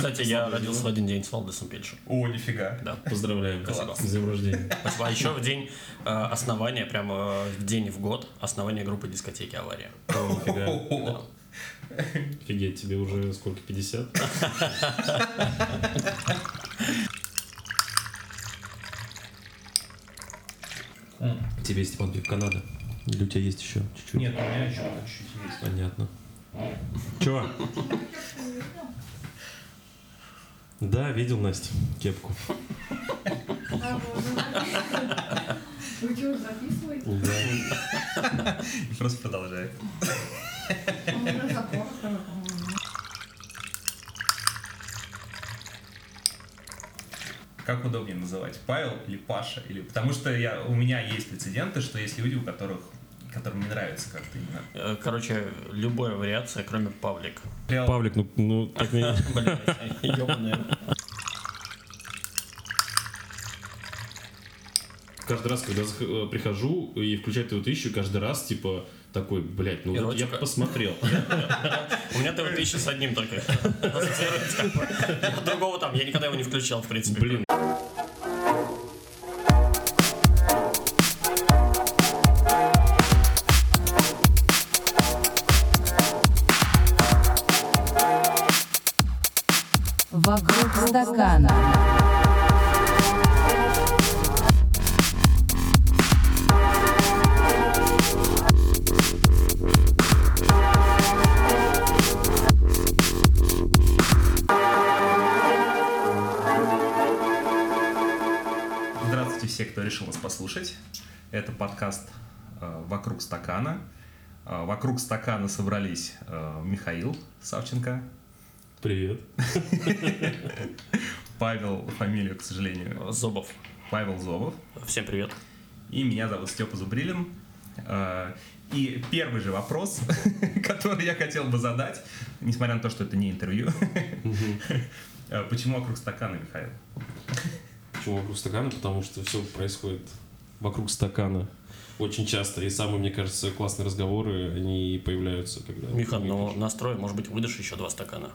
Кстати, я родился в один день с Валдесом Пельшем. О, нифига. Да. Поздравляем. Спасибо. С днем рождения. Спасибо. А еще в день э, основания, прямо в день в год, основания группы дискотеки «Авария». О, нифига. Офигеть, тебе уже сколько, 50? Тебе, Степан, пив Канада? Или у тебя есть еще чуть-чуть? Нет, у меня еще чуть-чуть есть. Понятно. Чё? Да, видел, Настя, кепку. Вы что, записываете? Да. И просто продолжает. Как удобнее называть? Павел или Паша? Или... Потому что я, у меня есть прецеденты, что есть люди, у которых которым не нравится как-то именно. Э, Короче, любая вариация, кроме Павлик. Павлик, ну, ну так ёбаная. Каждый раз, когда э, прихожу и включаю эту тысячу, каждый раз, типа, такой, блядь, ну вот я посмотрел. У меня ТВ тысяча с одним только. Я Другого там, я никогда его не включал, в принципе. Блин. Подкаст э, «Вокруг стакана». Э, Вокруг стакана собрались э, Михаил Савченко, Привет. Павел, фамилию, к сожалению, Зобов. Павел Зобов. Всем привет. И меня зовут Степа Зубрилин. И первый же вопрос, который я хотел бы задать, несмотря на то, что это не интервью, почему вокруг стакана, Михаил? Почему вокруг стакана? Потому что все происходит вокруг стакана. Очень часто. И самые, мне кажется, классные разговоры, они появляются, когда... Михан, ну настрой, может быть, выдашь еще два стакана.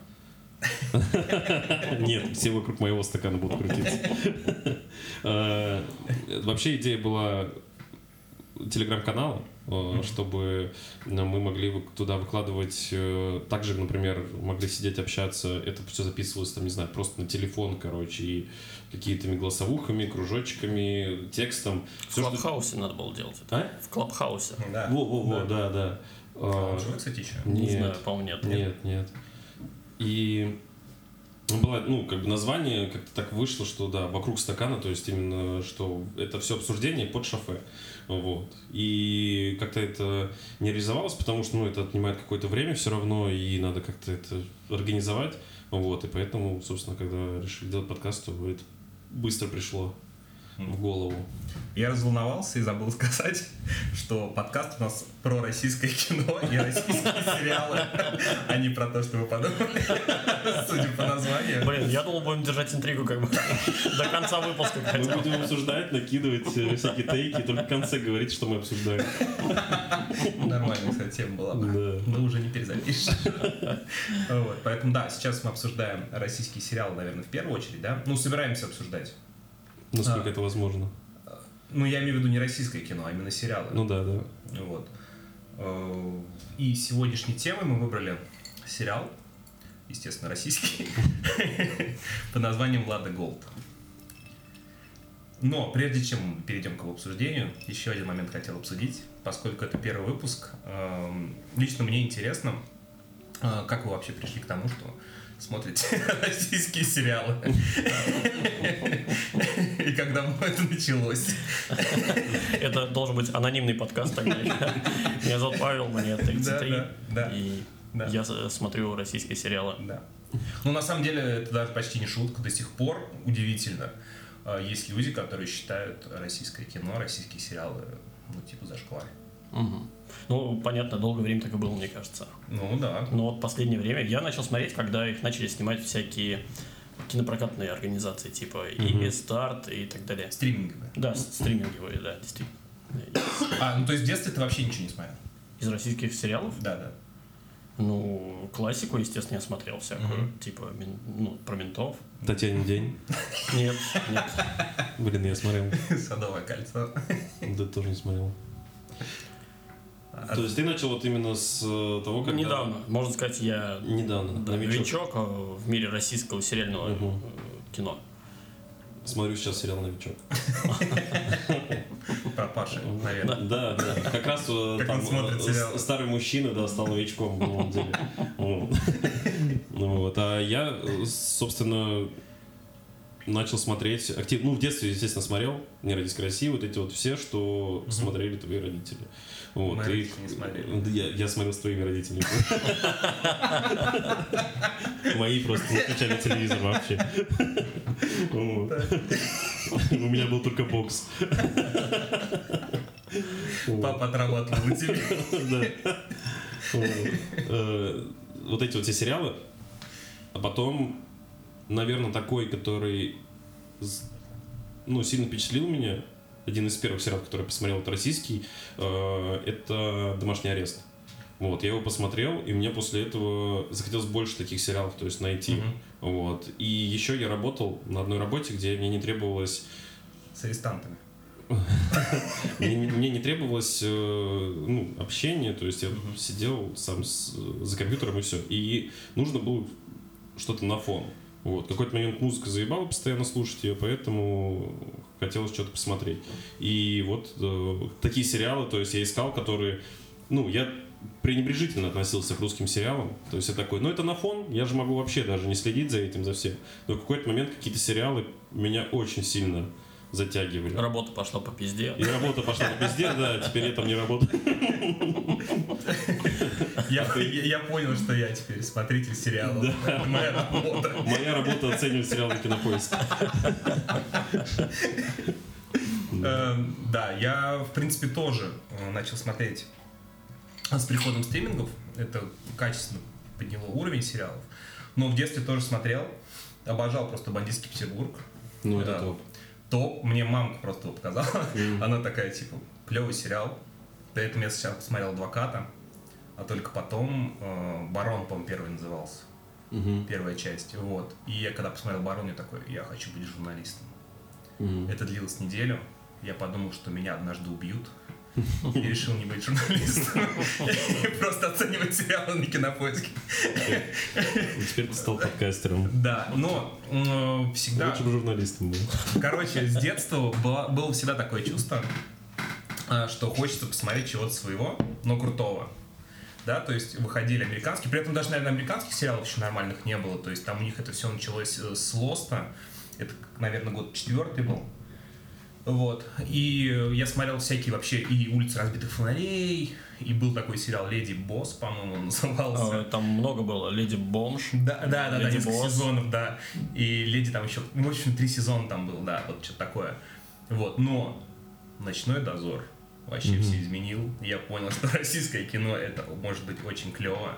Нет, все вокруг моего стакана будут крутиться. Э, Вообще идея была телеграм-канала, э, чтобы э, мы могли туда выкладывать, также, например, могли сидеть, общаться, это все записывалось, там, не знаю, просто на телефон, короче, и какими-то голосовухами, кружочками, текстом. В что- Клабхаусе надо было делать это. А? В Клабхаусе. Да. Во-во-во, да, да. А Э, он живой, кстати, еще? Не Нет. знаю, по-моему, нет. Нет, нет. И было, ну, как бы название как-то так вышло, что да, вокруг стакана, то есть именно, что это все обсуждение под шофе. Вот. И как-то это не реализовалось, потому что, ну, это отнимает какое-то время все равно, и надо как-то это организовать. Вот. И поэтому, собственно, когда решили делать подкаст, то это быстро пришло в голову. Я разволновался и забыл сказать, что подкаст у нас про российское кино и российские сериалы, а не про то, что вы подумали, судя по названию. Блин, я думал, будем держать интригу как бы до конца выпуска. Мы будем обсуждать, накидывать э, всякие тейки, только в конце говорить, что мы обсуждаем. Нормальная, кстати, тема была бы. Да. Но уже не перезапишешь. Поэтому, да, сейчас мы обсуждаем российские сериалы, наверное, в первую очередь, да? Ну, собираемся обсуждать. Насколько А. это возможно. Ну, я имею в виду не российское кино, а именно сериалы. Ну да, да. Вот. Э, И сегодняшней темой мы выбрали сериал, естественно, российский, под названием «Влада Голд». Но прежде чем перейдем к его обсуждению, еще один момент хотел обсудить, поскольку это первый выпуск. эм, Лично мне интересно, э, как вы вообще пришли к тому, что смотрите российские сериалы. И когда это началось. Это должен быть анонимный подкаст тогда. Меня зовут Павел, мне 33. Да, да, да. И я смотрю российские сериалы. Да. Ну, на самом деле, это даже почти не шутка. До сих пор удивительно. э, Есть люди, которые считают российское кино, российские сериалы, ну, типа, зашквар. Мгм. Ну, понятно, долгое время так и было, мне кажется. Ну, да. Но вот последнее время я начал смотреть, когда их начали снимать всякие кинопрокатные организации, типа и Старт и так далее. Стриминговые. Да, стриминговые, да, действительно. А, ну, то есть в детстве ты вообще ничего не смотрел? Из российских сериалов? Да, да. Ну, классику, естественно, я смотрел всякую. Типа, мен- ну, про ментов. Татьянин день. Нет, нет. Блин, я смотрел. Садовое кольцо. Да тоже не смотрел. А- То есть ты начал вот именно с э, того, когда... Недавно, можно сказать, я Недавно. да, новичок. новичок э, в мире российского сериального э, кино. Смотрю сейчас сериал «Новичок». Про Паши, наверное. Да, да. Как раз Как там старый мужчина, да, стал новичком на самом деле. Вот. Ну вот. А я, собственно, начал смотреть активно. Ну, в детстве, естественно, смотрел «Не родись красиво», вот эти вот все, что смотрели твои родители. Вот. Мои и- не смотрели. Я, я смотрел с твоими родителями. Мои просто не включали телевизор вообще. У меня был только бокс. Папа отрабатывал у тебя. Вот. Э, Вот эти вот все сериалы. А потом, наверное, такой, который ну, сильно впечатлил меня, один из первых сериалов, который я посмотрел, это российский, э, это «Домашний арест». Вот, я его посмотрел, и мне после этого захотелось больше таких сериалов, то есть найти. Мгм. Вот. И еще я работал на одной работе, где мне не требовалось С арестантами. мне, не- требовалось э, ну, общение, то есть я сидел сам за компьютером и все. И нужно было что-то на фон. Вот. Какой-то момент музыка заебала постоянно слушать ее, поэтому хотелось что-то посмотреть. И вот э, такие сериалы, то есть я искал, которые... Ну, я пренебрежительно относился к русским сериалам. То есть я такой, ну это на фон, я же могу вообще даже не следить за этим, за всем. Но в какой-то момент какие-то сериалы меня очень сильно затягивали. Работа пошла по пизде. И работа пошла по пизде, да, теперь я там не работаю. Я, я, я понял, что я теперь смотритель сериала. Это моя работа. Моя работа оценивать сериал на кинопоиске. Эм, Да, я, в принципе, тоже э, начал смотреть с приходом стримингов. Это качественно подняло уровень сериалов. Но в детстве тоже смотрел. Обожал просто «Бандитский Петербург». Ну, Да. это топ. Топ. Мне мамка просто показала. Она такая, типа, клевый сериал. До этого я сначала посмотрел «Адвоката», а только потом э, «Барон», по-моему, первый назывался. Мгм. Первая часть. Вот. И я когда посмотрел «Барон», я такой, я хочу быть журналистом. Мгм. Это длилось неделю. Я подумал, что меня однажды убьют. И решил не быть журналистом. Просто оценивать сериалы на кинопоиске. Теперь ты стал подкастером. Да, но всегда... Лучше бы журналистом был. Короче, с детства было, всегда такое чувство, а, что хочется посмотреть чего-то своего, но крутого. Да, то есть выходили американские, при этом даже, наверное, американских сериалов еще нормальных не было, то есть там у них это все началось э, с Лоста, это, наверное, год четвертый был, вот, и я смотрел всякие вообще и «Улицы разбитых фонарей», и был такой сериал «Леди Босс», по-моему, он назывался. А, Там много было. Леди Бомж. Да, да, да, да, Леди несколько Босс. сезонов, да. И Леди там еще, ну, в общем, три сезона там был, да, вот что-то такое. Вот, но Ночной дозор вообще все изменил. Я понял, что российское кино это может быть очень клево.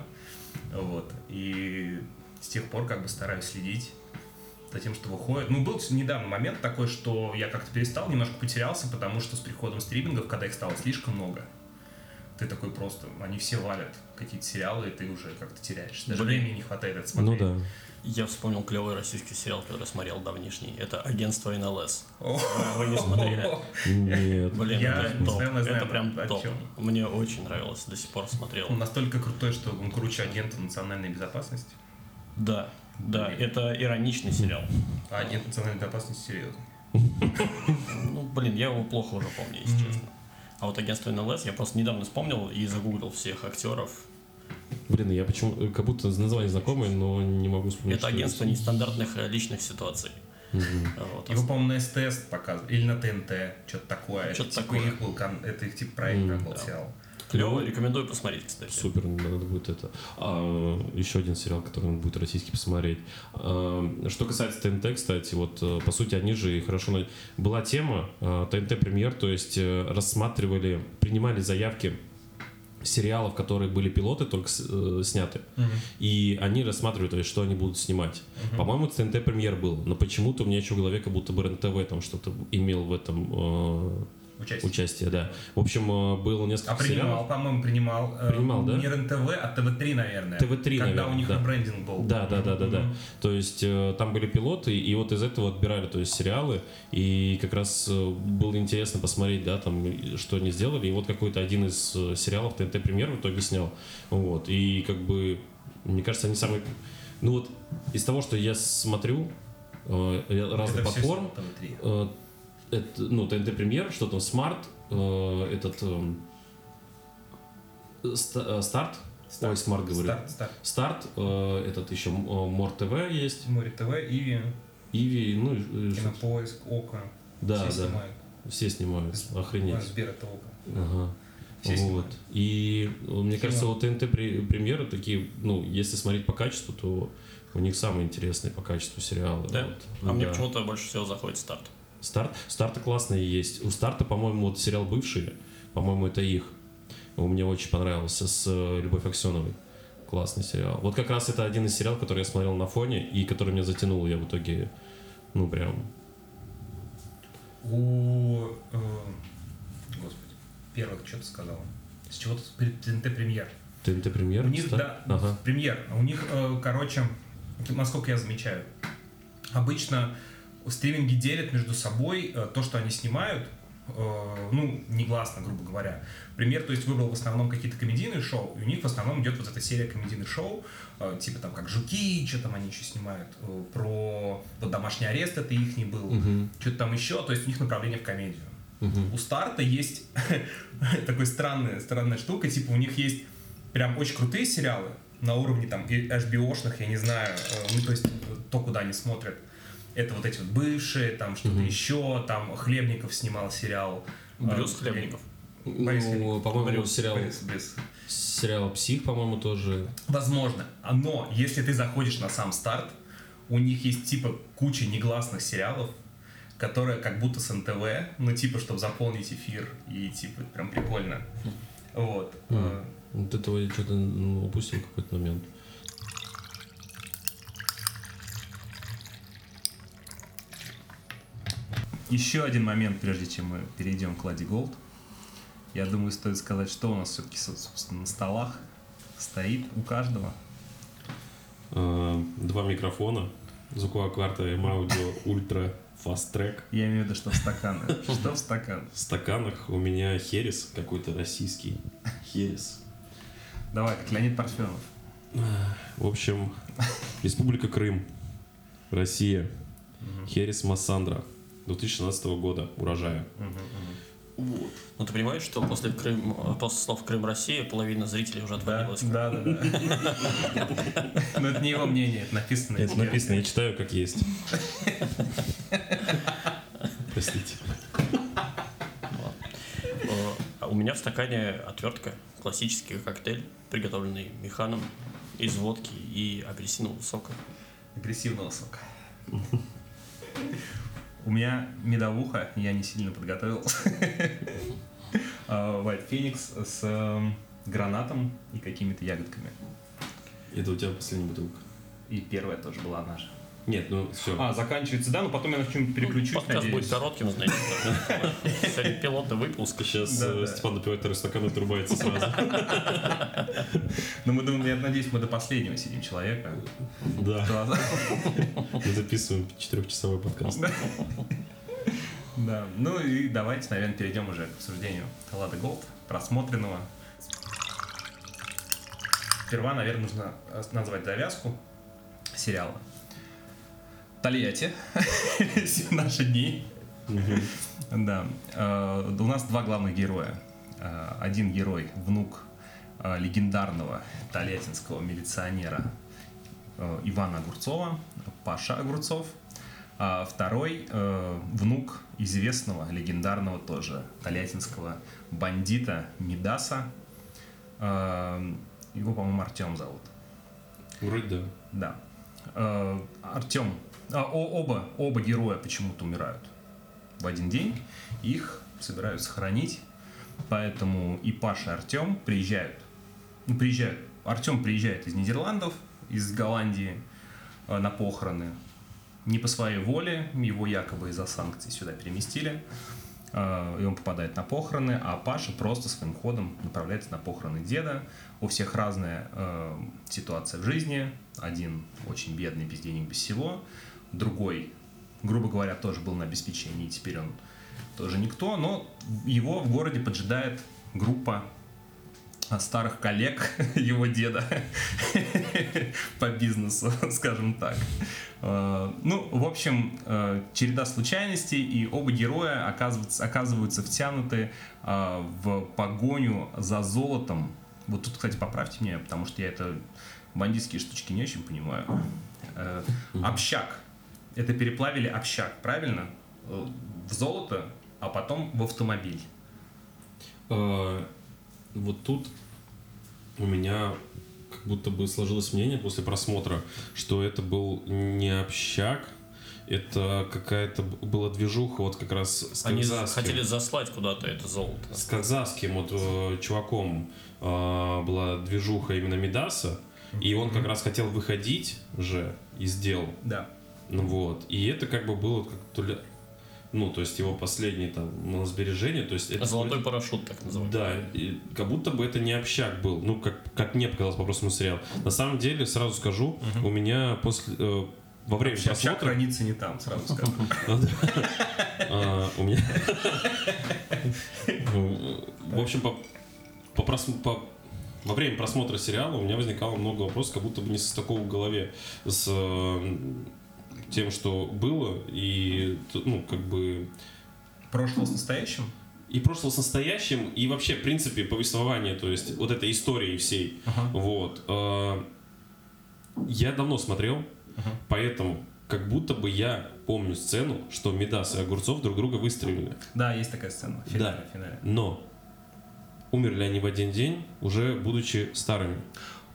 Вот. И с тех пор как бы стараюсь следить за тем, что выходит. Ну, был недавно момент такой, что я как-то перестал, немножко потерялся, потому что с приходом стримингов, когда их стало слишком много, ты такой просто, они все валят какие-то сериалы, и ты уже как-то теряешься. Даже Блин. времени не хватает это Ну смотреть. да. Я вспомнил клевый российский сериал, который смотрел давнишний. Это агентство НЛС. О, Вы не смотрели? Нет. Блин, Я это не топ. знаю, знаю, Это прям топ. чем. Мне очень нравилось, до сих пор смотрел. Он настолько крутой, что он круче агента национальной безопасности. Да, да, это ироничный сериал. А агент национальной безопасности серьезно. Ну, блин, я его плохо уже помню, если честно. А вот агентство НЛС я просто недавно вспомнил и загуглил всех актеров. Блин, я почему как будто название знакомое, но не могу вспомнить. Это агентство нестандартных э, личных ситуаций. Вот. Его, по-моему, на СТС показывали. Или на ТНТ. Что-то такое. Что-то это, типа такое. их был это их типа проект Мгм. был Да. сериал. Клево, рекомендую посмотреть, кстати. Супер, надо будет это. А, еще один сериал, который надо будет российский посмотреть. А, что касается ТНТ, кстати, вот э, по сути они же и хорошо... Была тема э, ТНТ премьер, то есть э, рассматривали, принимали заявки сериалов, которые были пилоты, только э, сняты. И они рассматривают, что они будут снимать. По-моему, ТНТ премьер был, но почему-то у меня еще в голове как будто бы РНТВ там что-то имел в этом э, Участие. Участие, да. В общем, э, было несколько А принимал, сериалов. по-моему, принимал. э, Принимал, да? Не РЕН-ТВ, а ТВ-3, наверное. ТВ-3, Когда наверное, у них да. ребрендинг был. Да, да, да, да, да. То есть э, там были пилоты, и вот из этого отбирали, то есть сериалы, и как раз было интересно посмотреть, да, там, что они сделали, и вот какой-то один из сериалов ТНТ Премьер в итоге снял, вот, и как бы, мне кажется, они самые, ну вот, из того, что я смотрю, разных Это платформ, ТВ-3. Это, ну, ТНТ Премьер, что там, Смарт, э, этот, эм, ста- э, Старт, ой, Смарт говорю, Старт, старт. Старт, э, этот еще More TV есть, Море ТВ, Иви, Иви, ну, и- и- Кинопоиск, Okko. да, все да, снимают. все снимают, охренеть. Сбер это Okko. Ага. Все вот. снимают. И э, мне Кино. кажется, вот ТНТ пре- премьеры такие, ну, если смотреть по качеству, то у них самые интересные по качеству сериалы. Да? вот. А мне Да. почему-то больше всего заходит старт. Старт, старты классные есть. У старта, по-моему, вот сериал бывший, по-моему, это их. Мне очень понравился с э, Любовь Аксеновой. Классный сериал. Вот как раз это один из сериалов, который я смотрел на фоне и который меня затянул. Я в итоге, ну, прям У... э, Господи. Первый, что ты сказал? С чего ты ТНТ премьер? ТНТ премьер. У них, да, Ага. премьер. У них, э, короче, насколько я замечаю, обычно стриминги делят между собой э, то, что они снимают, э, ну, негласно, грубо говоря. Премьер, то есть, выбрал в основном какие-то комедийные шоу, и у них в основном идет вот эта серия комедийных шоу, э, типа там как «Жуки», что там они еще снимают, про вот «Домашний арест» это их не был, Мгм. что-то там еще, то есть у них направление в комедию. Мгм. У старта есть такой странная, странная штука, типа у них есть прям очень крутые сериалы на уровне там HBO-шных, я не знаю, ну то есть то, куда они смотрят. Это вот эти вот бывшие, там что-то Мгм. еще, там Хлебников снимал сериал. Брюс Э, Хлебников. Борис Ну, по-моему, Брюс, сериал, Борис, Борис. сериал «Псих», по-моему, тоже. Возможно. А, Но если ты заходишь на сам старт, у них есть типа куча негласных сериалов, которые как будто с НТВ, ну типа, чтобы заполнить эфир, и типа прям прикольно. Вот. Мгм. Э, Вот этого я что-то ну, упустил какой-то момент. Еще один момент, прежде чем мы перейдем к Лади Голд. Я думаю, стоит сказать, что у нас все-таки, собственно, на столах стоит у каждого. Э, Два микрофона. Звуковая карта M-Audio Ultra Fast Track. Я имею в виду, что в стаканы. Что в стакан? В стаканах у меня херес какой-то российский. Херес. Давай, как Леонид Парфенов. В общем, Республика Крым, Россия, Херес Массандра, 2016 года урожая. Ну ты понимаешь, что после, Крым, после слов Крым Россия половина зрителей уже отвалилась. да, да. да. Но это не его мнение, это написано. на Это написано, я читаю как есть. Простите. А У меня в стакане отвертка, классический коктейль, приготовленный механом из водки и апельсинового сока. Агрессивного сока. У меня медовуха, я не сильно подготовился. А, White Phoenix с эм, гранатом и какими-то ягодками. Это у тебя последняя бутылка. И первая тоже была наша. Нет, ну все. А, заканчивается, да, но потом я на чем-нибудь переключусь, Подкаст надеюсь. будет коротким, знаете. пилотный выпуск. Сейчас Да, э. Степан допивает второй стакан и отрубается сразу. Но мы думаем, я надеюсь, мы до последнего сидим человека. Да. Мы записываем четырехчасовой подкаст. Да. Ну и давайте, наверное, перейдем уже к обсуждению Лады Голд, просмотренного. Сперва, наверное, нужно э, назвать завязку сериала. Тольятти. Наши дни. Да. Э, У нас два главных героя. Э, Один герой, внук э, легендарного тольяттинского милиционера Ивана Огурцова, Паша Огурцов. А второй внук известного, легендарного тоже тольяттинского бандита Мидаса. Его, по-моему, Артем зовут. Вроде да. Да. Артем. А, о- оба, оба героя почему-то умирают в один день. Их собираются хоронить. Поэтому и Паша, и Артем приезжают. Ну, приезжают. Артем приезжает из Нидерландов, из Голландии э, на похороны. Не по своей воле, его якобы из-за санкций сюда переместили. э, и он попадает на похороны, а Паша просто своим ходом направляется на похороны деда. У всех разная э, ситуация в жизни. Один очень бедный, без денег, без всего. Другой, грубо говоря, тоже был на обеспечении, и теперь он тоже никто, но его в городе поджидает группа старых коллег его деда по бизнесу, скажем так. Э, Ну, в общем, э, череда случайностей, и оба героя оказываются, оказываются втянуты э, в погоню за золотом. Вот тут, кстати, поправьте меня, потому что я это бандитские штучки не очень понимаю. Общак. Это переплавили общак, правильно? Э, В золото, а потом в автомобиль. Э, Вот тут у меня как будто бы сложилось мнение после просмотра, что это был не общак, это какая-то была движуха вот как раз с Они казахским, хотели заслать куда-то это золото. с казахским вот э, чуваком э, была движуха именно Мидаса, и он как раз хотел выходить же из дел, Да. Ну вот, и это как бы было как то ли, ну то есть его последнее там ну, сбережение, то есть это Золотой парашют, так называемый. да, и как будто бы это не общак был, ну, как, как мне показалось по прошлому сериалу. На самом деле, сразу скажу, у меня после... э, во время Общак просмотра... хранится не там, сразу скажу. а, у меня... В общем, по, по прос- по- во время просмотра сериала у меня возникало много вопросов, как будто бы не состыковок в голове с э, тем, что было, и, ну, как бы... Прошлое с настоящим? и прошлое с настоящим, и вообще, в принципе, повествование, то есть вот этой истории всей. Вот. Э, Я давно смотрел, поэтому как будто бы я помню сцену, что Медас и Огурцов друг друга выстрелили. Да, есть такая сцена. в финале, Да. в финале. Но умерли они в один день, уже будучи старыми.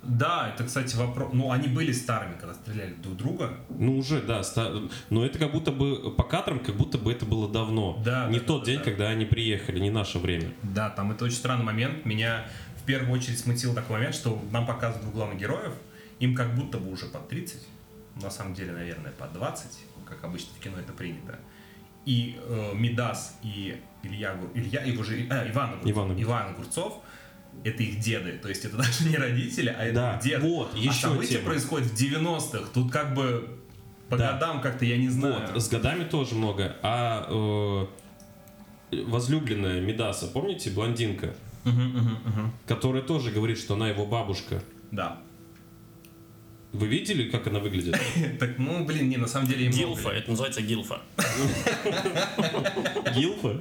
Да, это, кстати, вопрос. Ну, они были старыми, когда стреляли друг друга. Ну, уже, да. ста- Но это как будто бы по кадрам, как будто бы это было давно. Да, не да, тот да, день, да. когда они приехали, не наше время. Да, там это очень странный момент. Меня в первую очередь смутил такой момент, что нам показывают двух главных героев. Им как будто бы уже под 30. На самом деле, наверное, под 20, как обычно в кино это принято. И э, Мидас и Илья, Илья его же, а, Иван, Иван. Иван Огурцов, это их деды. То есть это даже не родители, а это Да, их деды. вот, а еще события тема. происходят в 90-х. Тут как бы по Да. годам как-то я не знаю. Вот, с годами тоже много. А э, возлюбленная Медаса, помните, блондинка, Мгм, мгм, мгм. которая тоже говорит, что она его бабушка. Да. Вы видели, как она выглядит? Так, ну, блин, не, на самом деле... Гилфа, это называется гилфа. Гилфа?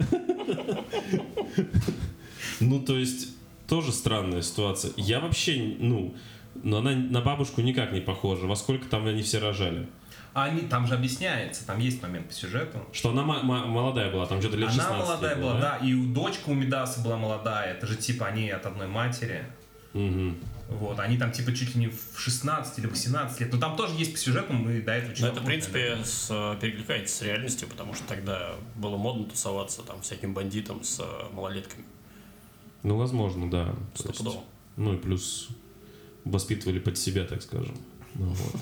Ну, то есть, тоже странная ситуация. Я вообще, ну, но она на бабушку никак не похожа. Во сколько там они все рожали? А они, там же объясняется, там есть момент по сюжету. Что она молодая была, там где-то лет Она 16 молодая ей была, было, да, и у дочка у Медаса была молодая. Это же типа они от одной матери. Мгм. Вот, они там типа чуть ли не в 16 или 18 лет. Но там тоже есть по сюжету, мы до этого чуть Но это, в принципе, с, э, перекликается с реальностью, потому что тогда было модно тусоваться там всяким бандитам с э, малолетками. Ну, возможно, да. Стопудово. ну и плюс воспитывали под себя, так скажем. Ну, вот.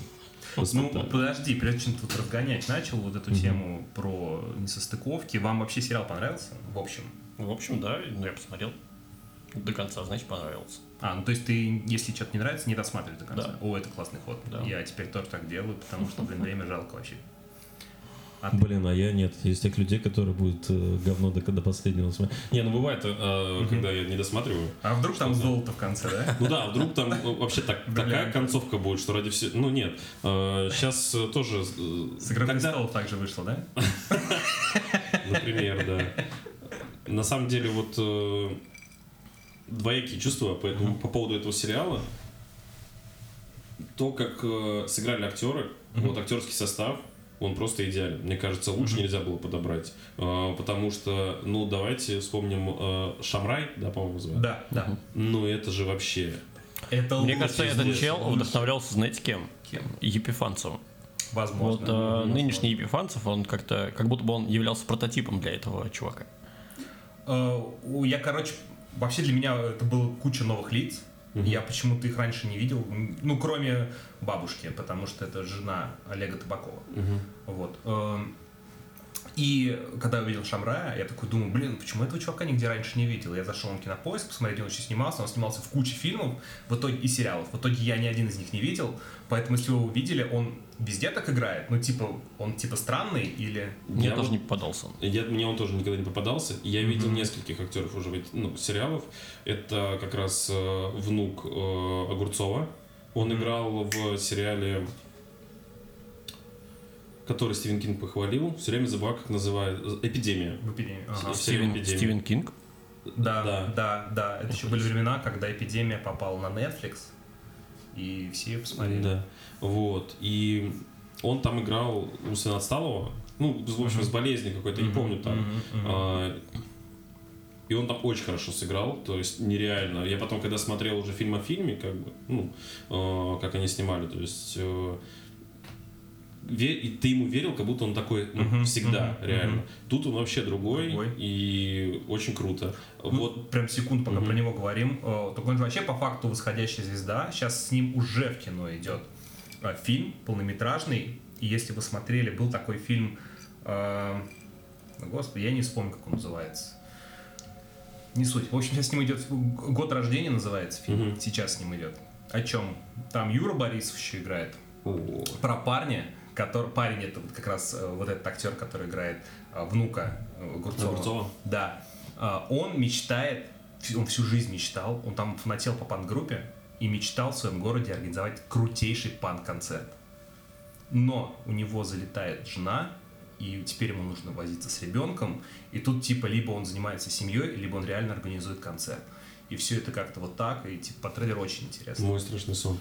Ну, подожди, прежде чем тут разгонять начал вот эту тему про несостыковки, вам вообще сериал понравился? В общем. В общем, да, ну, я посмотрел до конца, значит, понравился. А, ну то есть ты, если что-то не нравится, не досматривай до конца. Да. О, это классный ход. Да. Я теперь тоже так делаю, потому что, блин, время жалко вообще. А? Блин, а я нет. Есть тех людей, которые будут э, говно до, до последнего смотреть. Не, ну бывает, э, когда я не досматриваю. А вдруг там золото в конце, да? Ну да, вдруг там ну, вообще так, такая концовка будет, что ради всего... Ну нет, сейчас тоже... э, С «Игрой когда- также вышло, да? Например, да. На самом деле, вот э, двоякие чувства по, этому- по поводу этого сериала. То, как э, сыграли актеры, вот актерский состав, он просто идеален. Мне кажется, лучше нельзя было подобрать. Э, потому что, ну, давайте вспомним э, Шамрай, да, по-моему, звали? Да, да. Ну, это же вообще... Это Мне кажется, этот чел вдохновлялся, знаете, кем? Кем? Епифанцевым. Вот Возможно. э, нынешний Епифанцев, он как-то, как будто бы он являлся прототипом для этого чувака. У- Я, короче, вообще для меня это было куча новых лиц. Я почему-то их раньше не видел, ну, кроме бабушки, потому что это жена Олега Табакова. Вот. И когда я увидел Шамрая, я такой думаю, блин, почему этого чувака нигде раньше не видел? Я зашел на кинопоиск, посмотреть, где он еще снимался. Он снимался в куче фильмов в итоге, и сериалов. В итоге я ни один из них не видел. Поэтому, если вы его увидели, он везде так играет. Ну, типа, он типа странный или... Мне Я тоже не попадался он. Я, мне он тоже никогда не попадался. Я видел нескольких актеров уже ну, сериалов. Это как раз э, внук э, Огурцова. Он играл в сериале, который Стивен Кинг похвалил. Все время забываю, как называют. Эпидемия. В эпидемии. Ага. Стивен, «Эпидемия». Стивен Кинг. Да, Да. да, да, Это еще были времена, когда эпидемия попала на Netflix, и все ее посмотрели. Да. Вот. И он там играл умственно отсталого. Ну, в общем, с болезнью какой-то, не Мгм, помню там. мгм. А, И он там очень хорошо сыграл, то есть нереально. Я потом, когда смотрел уже фильм о фильме, как бы, ну, э, как они снимали, то есть э, и ты ему верил, как будто он такой ну, Мгм, всегда, мгм, реально. мгм. Тут он вообще другой, Другой. и очень круто. Ну, Вот, прям секунд, пока Мгм. про него говорим. Э, Так он же вообще по факту восходящая звезда. Сейчас с ним уже в кино идет э, фильм полнометражный. И если вы смотрели, был такой фильм... э, ну, Господи, я не вспомню, как он называется. Не суть. В общем, сейчас с ним идет год рождения называется фильм. Мгм. Сейчас с ним идет. О чем? Там Юра Борисов еще играет. Про парня, который парень это вот как раз э, вот этот актер, который играет э, внука э, Огурцова. Огурцова? Да. Он мечтает, он всю жизнь мечтал, он там фанател по панк-группе и мечтал в своем городе организовать крутейший панк-концерт. Но у него залетает жена, и теперь ему нужно возиться с ребенком, и тут типа либо он занимается семьей, либо он реально организует концерт. И все это как-то вот так, и типа по трейлеру очень интересно. Мой страшный сон.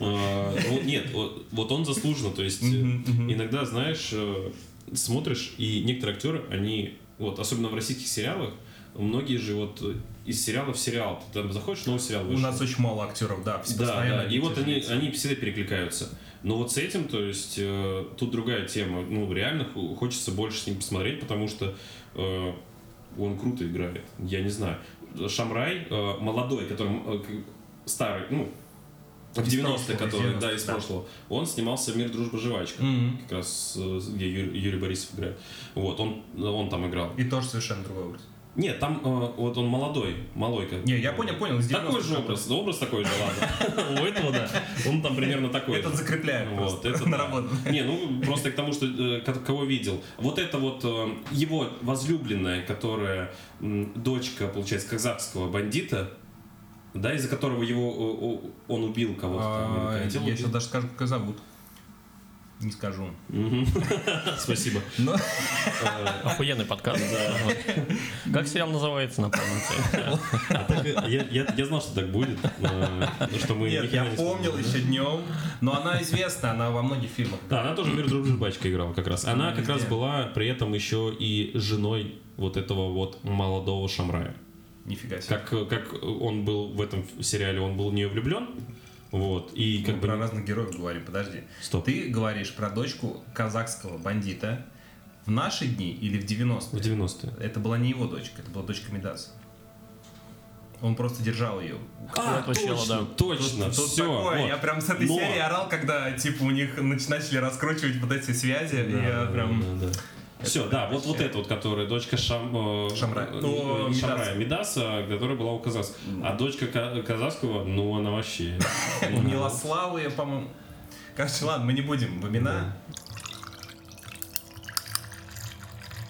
А, ну, Нет, вот- он заслуженно, то есть иногда, знаешь, э, смотришь, и некоторые актеры, они, вот, особенно в российских сериалах, многие же вот из сериала в сериал, ты там заходишь, новый сериал У вышел. нас очень мало актеров, да, все Да, да, и вот они, они всегда перекликаются. Но вот с этим, то есть, э, тут другая тема. Ну, реально хо- хочется больше с ним посмотреть, потому что э, он круто играет. Я не знаю. Шамрай, э, молодой, который э, старый, ну, в Из 90-е, прошлого, который, да, из 90-х, да. прошлого, он снимался в «Мир, дружба, жвачка». Мгм. Как раз, э, где Ю- Юрий Борисов играет. Вот, он, он там играл. И тоже совершенно другой образ. Нет, там э, вот он молодой, малой. как- Не, я понял, понял, Такой 90-х же образ, образ такой же, ладно. У этого, да. Он там примерно такой. Этот закрепляем Вот, это наработано. Не, ну просто к тому, что э, ко- кого видел. Вот это вот э, его возлюбленная, которая дочка, получается, казахского бандита, да, из-за которого его э, он убил кого-то. А, Я сейчас даже скажу, как зовут. Не скажу. Спасибо. Но Охуенный подкаст. Как сериал называется, напомните? А э, Я знал, что так будет, э, что мы нет, я помнил еще днем, но она известна, она во многих фильмах. Да, она тоже мир дружбы жвачка играла как раз. Она как раз была при этом еще и женой вот этого вот молодого Шамрая. Нифига себе. Как, как он был в этом сериале, он был в нее влюблен. Вот. И Мы как бы... про разных героев говорим, подожди. Стоп. Ты говоришь про дочку казахского бандита в наши дни или в 90-е? В 90-е. Это была не его дочка, это была дочка Медаса. Он просто держал ее. А, этого чела, точно, да. точно, Тут все. такое, я прям с этой Но- серии орал, когда типа у них нач- начали раскручивать вот эти связи, и я прям... Все, да, вот, вот это вот, которая дочка Шам, э, Шамрая. э, Ну, э, Шамрая, Медаса, которая была у казахского. А дочка ка- казахского, ну, она вообще... У Милославы, по-моему... Короче, ладно, мы не будем в имена.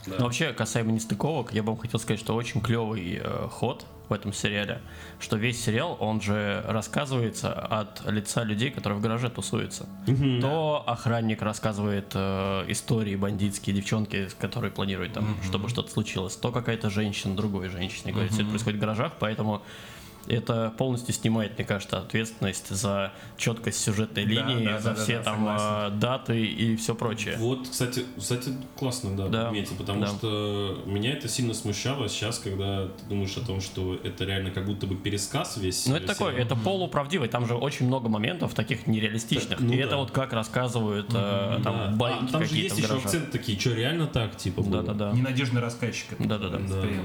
Да. Но вообще, касаемо нестыковок, я бы вам хотел сказать, что очень клевый э, ход в этом сериале, что весь сериал, он же рассказывается от лица людей, которые в гараже тусуются. То охранник рассказывает э, истории бандитские, девчонки, которые планируют там, чтобы что-то случилось, то какая-то женщина другой женщине говорит, все это происходит в гаражах, поэтому это полностью снимает, мне кажется, ответственность за четкость сюжетной Да, линии, да, за да, да, все да, там согласен. э, даты и все прочее. Вот, кстати, кстати, классно, да, Да, отметил, потому да. что меня это сильно смущало сейчас, когда ты думаешь о том, что это реально как будто бы пересказ весь. Ну, это такое, сериал. это полуправдивый, там же очень много моментов таких нереалистичных. Так, ну и да. это вот как рассказывают э, Да. там байки а, там же есть в еще акценты такие, что реально так, типа, было? Да-да-да. Ненадежный рассказчик. это Да-да-да. было Да. скорее.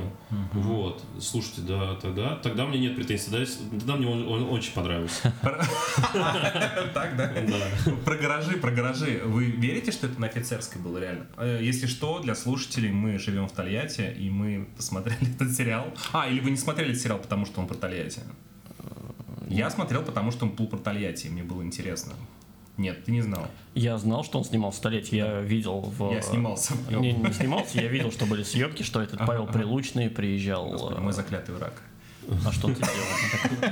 Вот, слушайте, да, тогда, тогда меня нет теннисе, да, тогда мне он, он очень понравился. Так, да? Про гаражи, про гаражи. Вы верите, что это на офицерской было реально? Э, Если что, для слушателей мы живем в Тольятти, и мы посмотрели этот сериал. А, или вы не смотрели этот сериал, потому что он про Тольятти? Я смотрел, потому что он был про Тольятти, мне было интересно. Нет, ты не знал. Я знал, что он снимал столетие. Я видел в... Я снимался. Не, не снимался, я видел, что были съемки, что этот Павел Прилучный приезжал. Господи, мой заклятый враг. А что ты делал?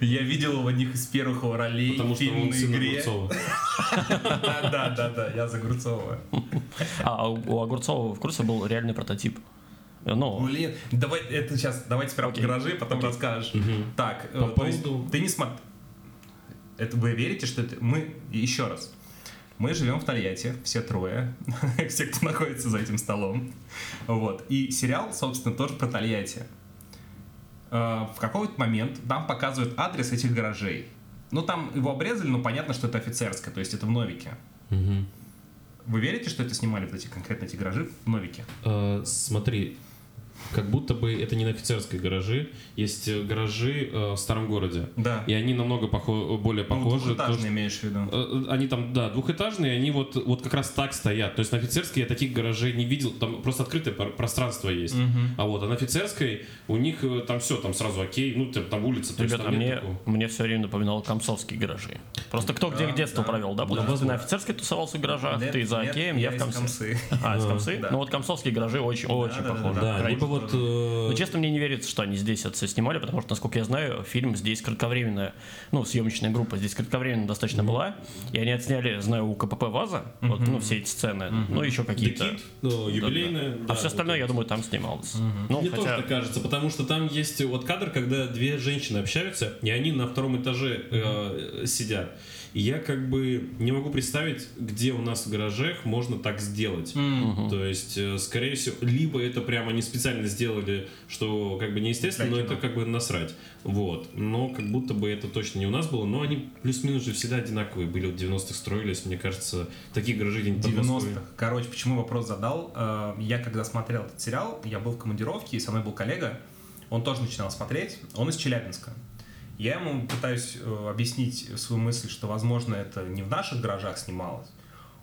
Я видел его в одних из первых его ролей Потому в что он сын игре. Огурцова. Да, да, да, я за Огурцова. А у у Огурцова в курсе был реальный прототип. Э, Ну, Блин, давай, это сейчас, давайте сперва Окей. гаражи, потом расскажешь. Так, э, По то есть ты не смотри. Это вы верите, что это мы еще раз? Мы живем в Тольятти, все трое, все, кто находится за этим столом. Вот. И сериал, собственно, тоже про Тольятти. Э, В какой-то момент там показывают адрес этих гаражей. Ну, там его обрезали, но понятно, что это офицерское, то есть это в Новике. Мгм. Вы верите, что это снимали вот эти конкретно эти гаражи в Новике? Э, Смотри, как будто бы это не на офицерской гаражи. Есть э, гаражи э, в старом городе. Да. И они намного похо- более Ну, похожи. двухэтажные то, что- имеешь в виду? Э, Они там, да, двухэтажные, они вот, вот как раз так стоят. То есть на офицерской я таких гаражей не видел, там просто открытое пр- пространство есть. А вот, а на офицерской у них э, там все, там сразу окей, ну там, там улица, то есть ребята, там нет мне, такого. мне все время напоминало комсомские гаражи. Просто кто где Да, детство да. провел, да? Потому что ты на офицерской тусовался в гаражах, Нет, ты за нет, Океем, я в из Комсе. Комсы. А, из Комсы? Да. Ну вот комсомольские гаражи очень, очень да, да, похожи. да. Да, либо вот... э, Но честно, мне не верится, что они здесь это все снимали, потому что, насколько я знаю, фильм здесь кратковременная, ну, съемочная группа здесь кратковременно достаточно была, и они отсняли, знаю, у КПП ВАЗа, вот, ну, все эти сцены, ну, еще какие-то. Ну, юбилейная. А да, все вот остальное, это. я думаю, там снималось. Ну, Мне хотя... тоже так кажется, потому что там есть вот кадр, когда две женщины общаются, и они на втором этаже э, сидят. И я как бы не могу представить, где у нас в гаражах можно так сделать. То есть, э, скорее всего, либо это прямо они специально сделали, что как бы неестественно, но это как бы насрать. Вот. Но как будто бы это точно не у нас было. Но они плюс-минус же всегда одинаковые были. В 90-х строились, мне кажется, такие гаражи Москвой. 90-х. Короче, почему вопрос задал? Э, Я когда смотрел этот сериал, я был в командировке, и со мной был коллега, он тоже начинал смотреть, он из Челябинска. Я ему пытаюсь э, объяснить свою мысль, что, возможно, это не в наших гаражах снималось.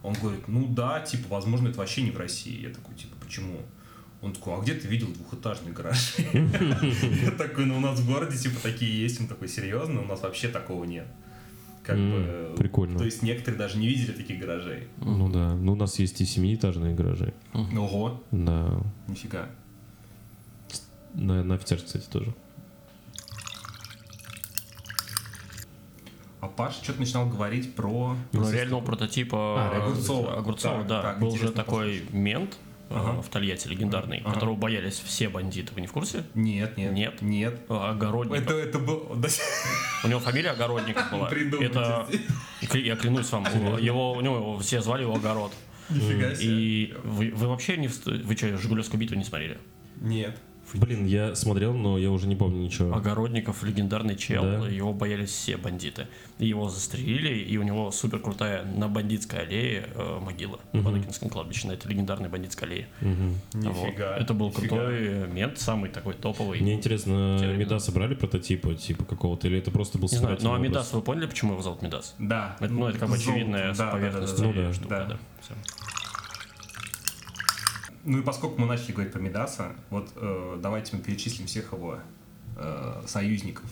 Он говорит, ну да, типа, возможно, это вообще не в России. Я такой, типа, почему? Он такой, а где ты видел двухэтажный гараж? Я такой, ну у нас в городе, типа, такие есть. Он такой, серьезно? У нас вообще такого нет. Как бы, прикольно. То есть некоторые даже не видели таких гаражей. Ну да. Ну у нас есть и семиэтажные гаражи. Ого, Да. нифига. На, на офицер, кстати, тоже. А Паша что-то начинал говорить про... Ну, реального прототипа А, Огурцова. Огурцова, Так, да. так, был же такой мент э, Ага. в Тольятти легендарный, Ага. которого боялись все бандиты. Вы не в курсе? Нет, нет. Нет? Нет. А, Огородников. Это, это был... У него фамилия Огородников была. Это, я клянусь вам, его, у него все звали его Огород. Нифига себе. И вы, вы вообще не... Вы что, Жигулевскую битву не смотрели? Нет. Блин, я смотрел, но я уже не помню ничего. Огородников легендарный чел, Да. его боялись все бандиты. Его застрелили, и у него супер крутая на бандитской аллее э, могила на Баныкинском кладбище, на этой легендарной бандитской аллее. Мгм. Вот. Нифига. Это был нифига. крутой мент, самый такой топовый. Мне интересно, Теория. Медаса брали прототипа, типа какого-то, или это просто был Не знаю, ну а образ? вы поняли, почему его зовут Медас? Да. Это, ну, это как бы Золото. очевидная Да, да, да, да, Ну да. штука, да. да. Всё. Ну и поскольку мы начали говорить про Медаса, вот э, давайте мы перечислим всех его э, союзников.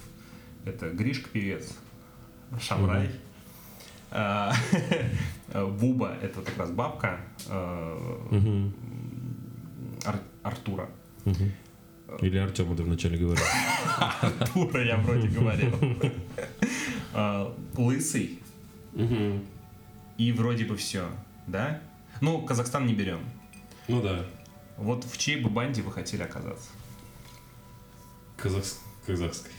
Это Гришка певец, Шамрай, э, Буба это как раз бабка э. Ар- Артура. Мгм. Или Артема ты вначале говорил. Артура я вроде говорил. Э, Лысый и вроде бы все, да? Ну, Казахстан не берем. Ну да. Вот в чьей бы банде вы хотели оказаться? Казахс- Казахской.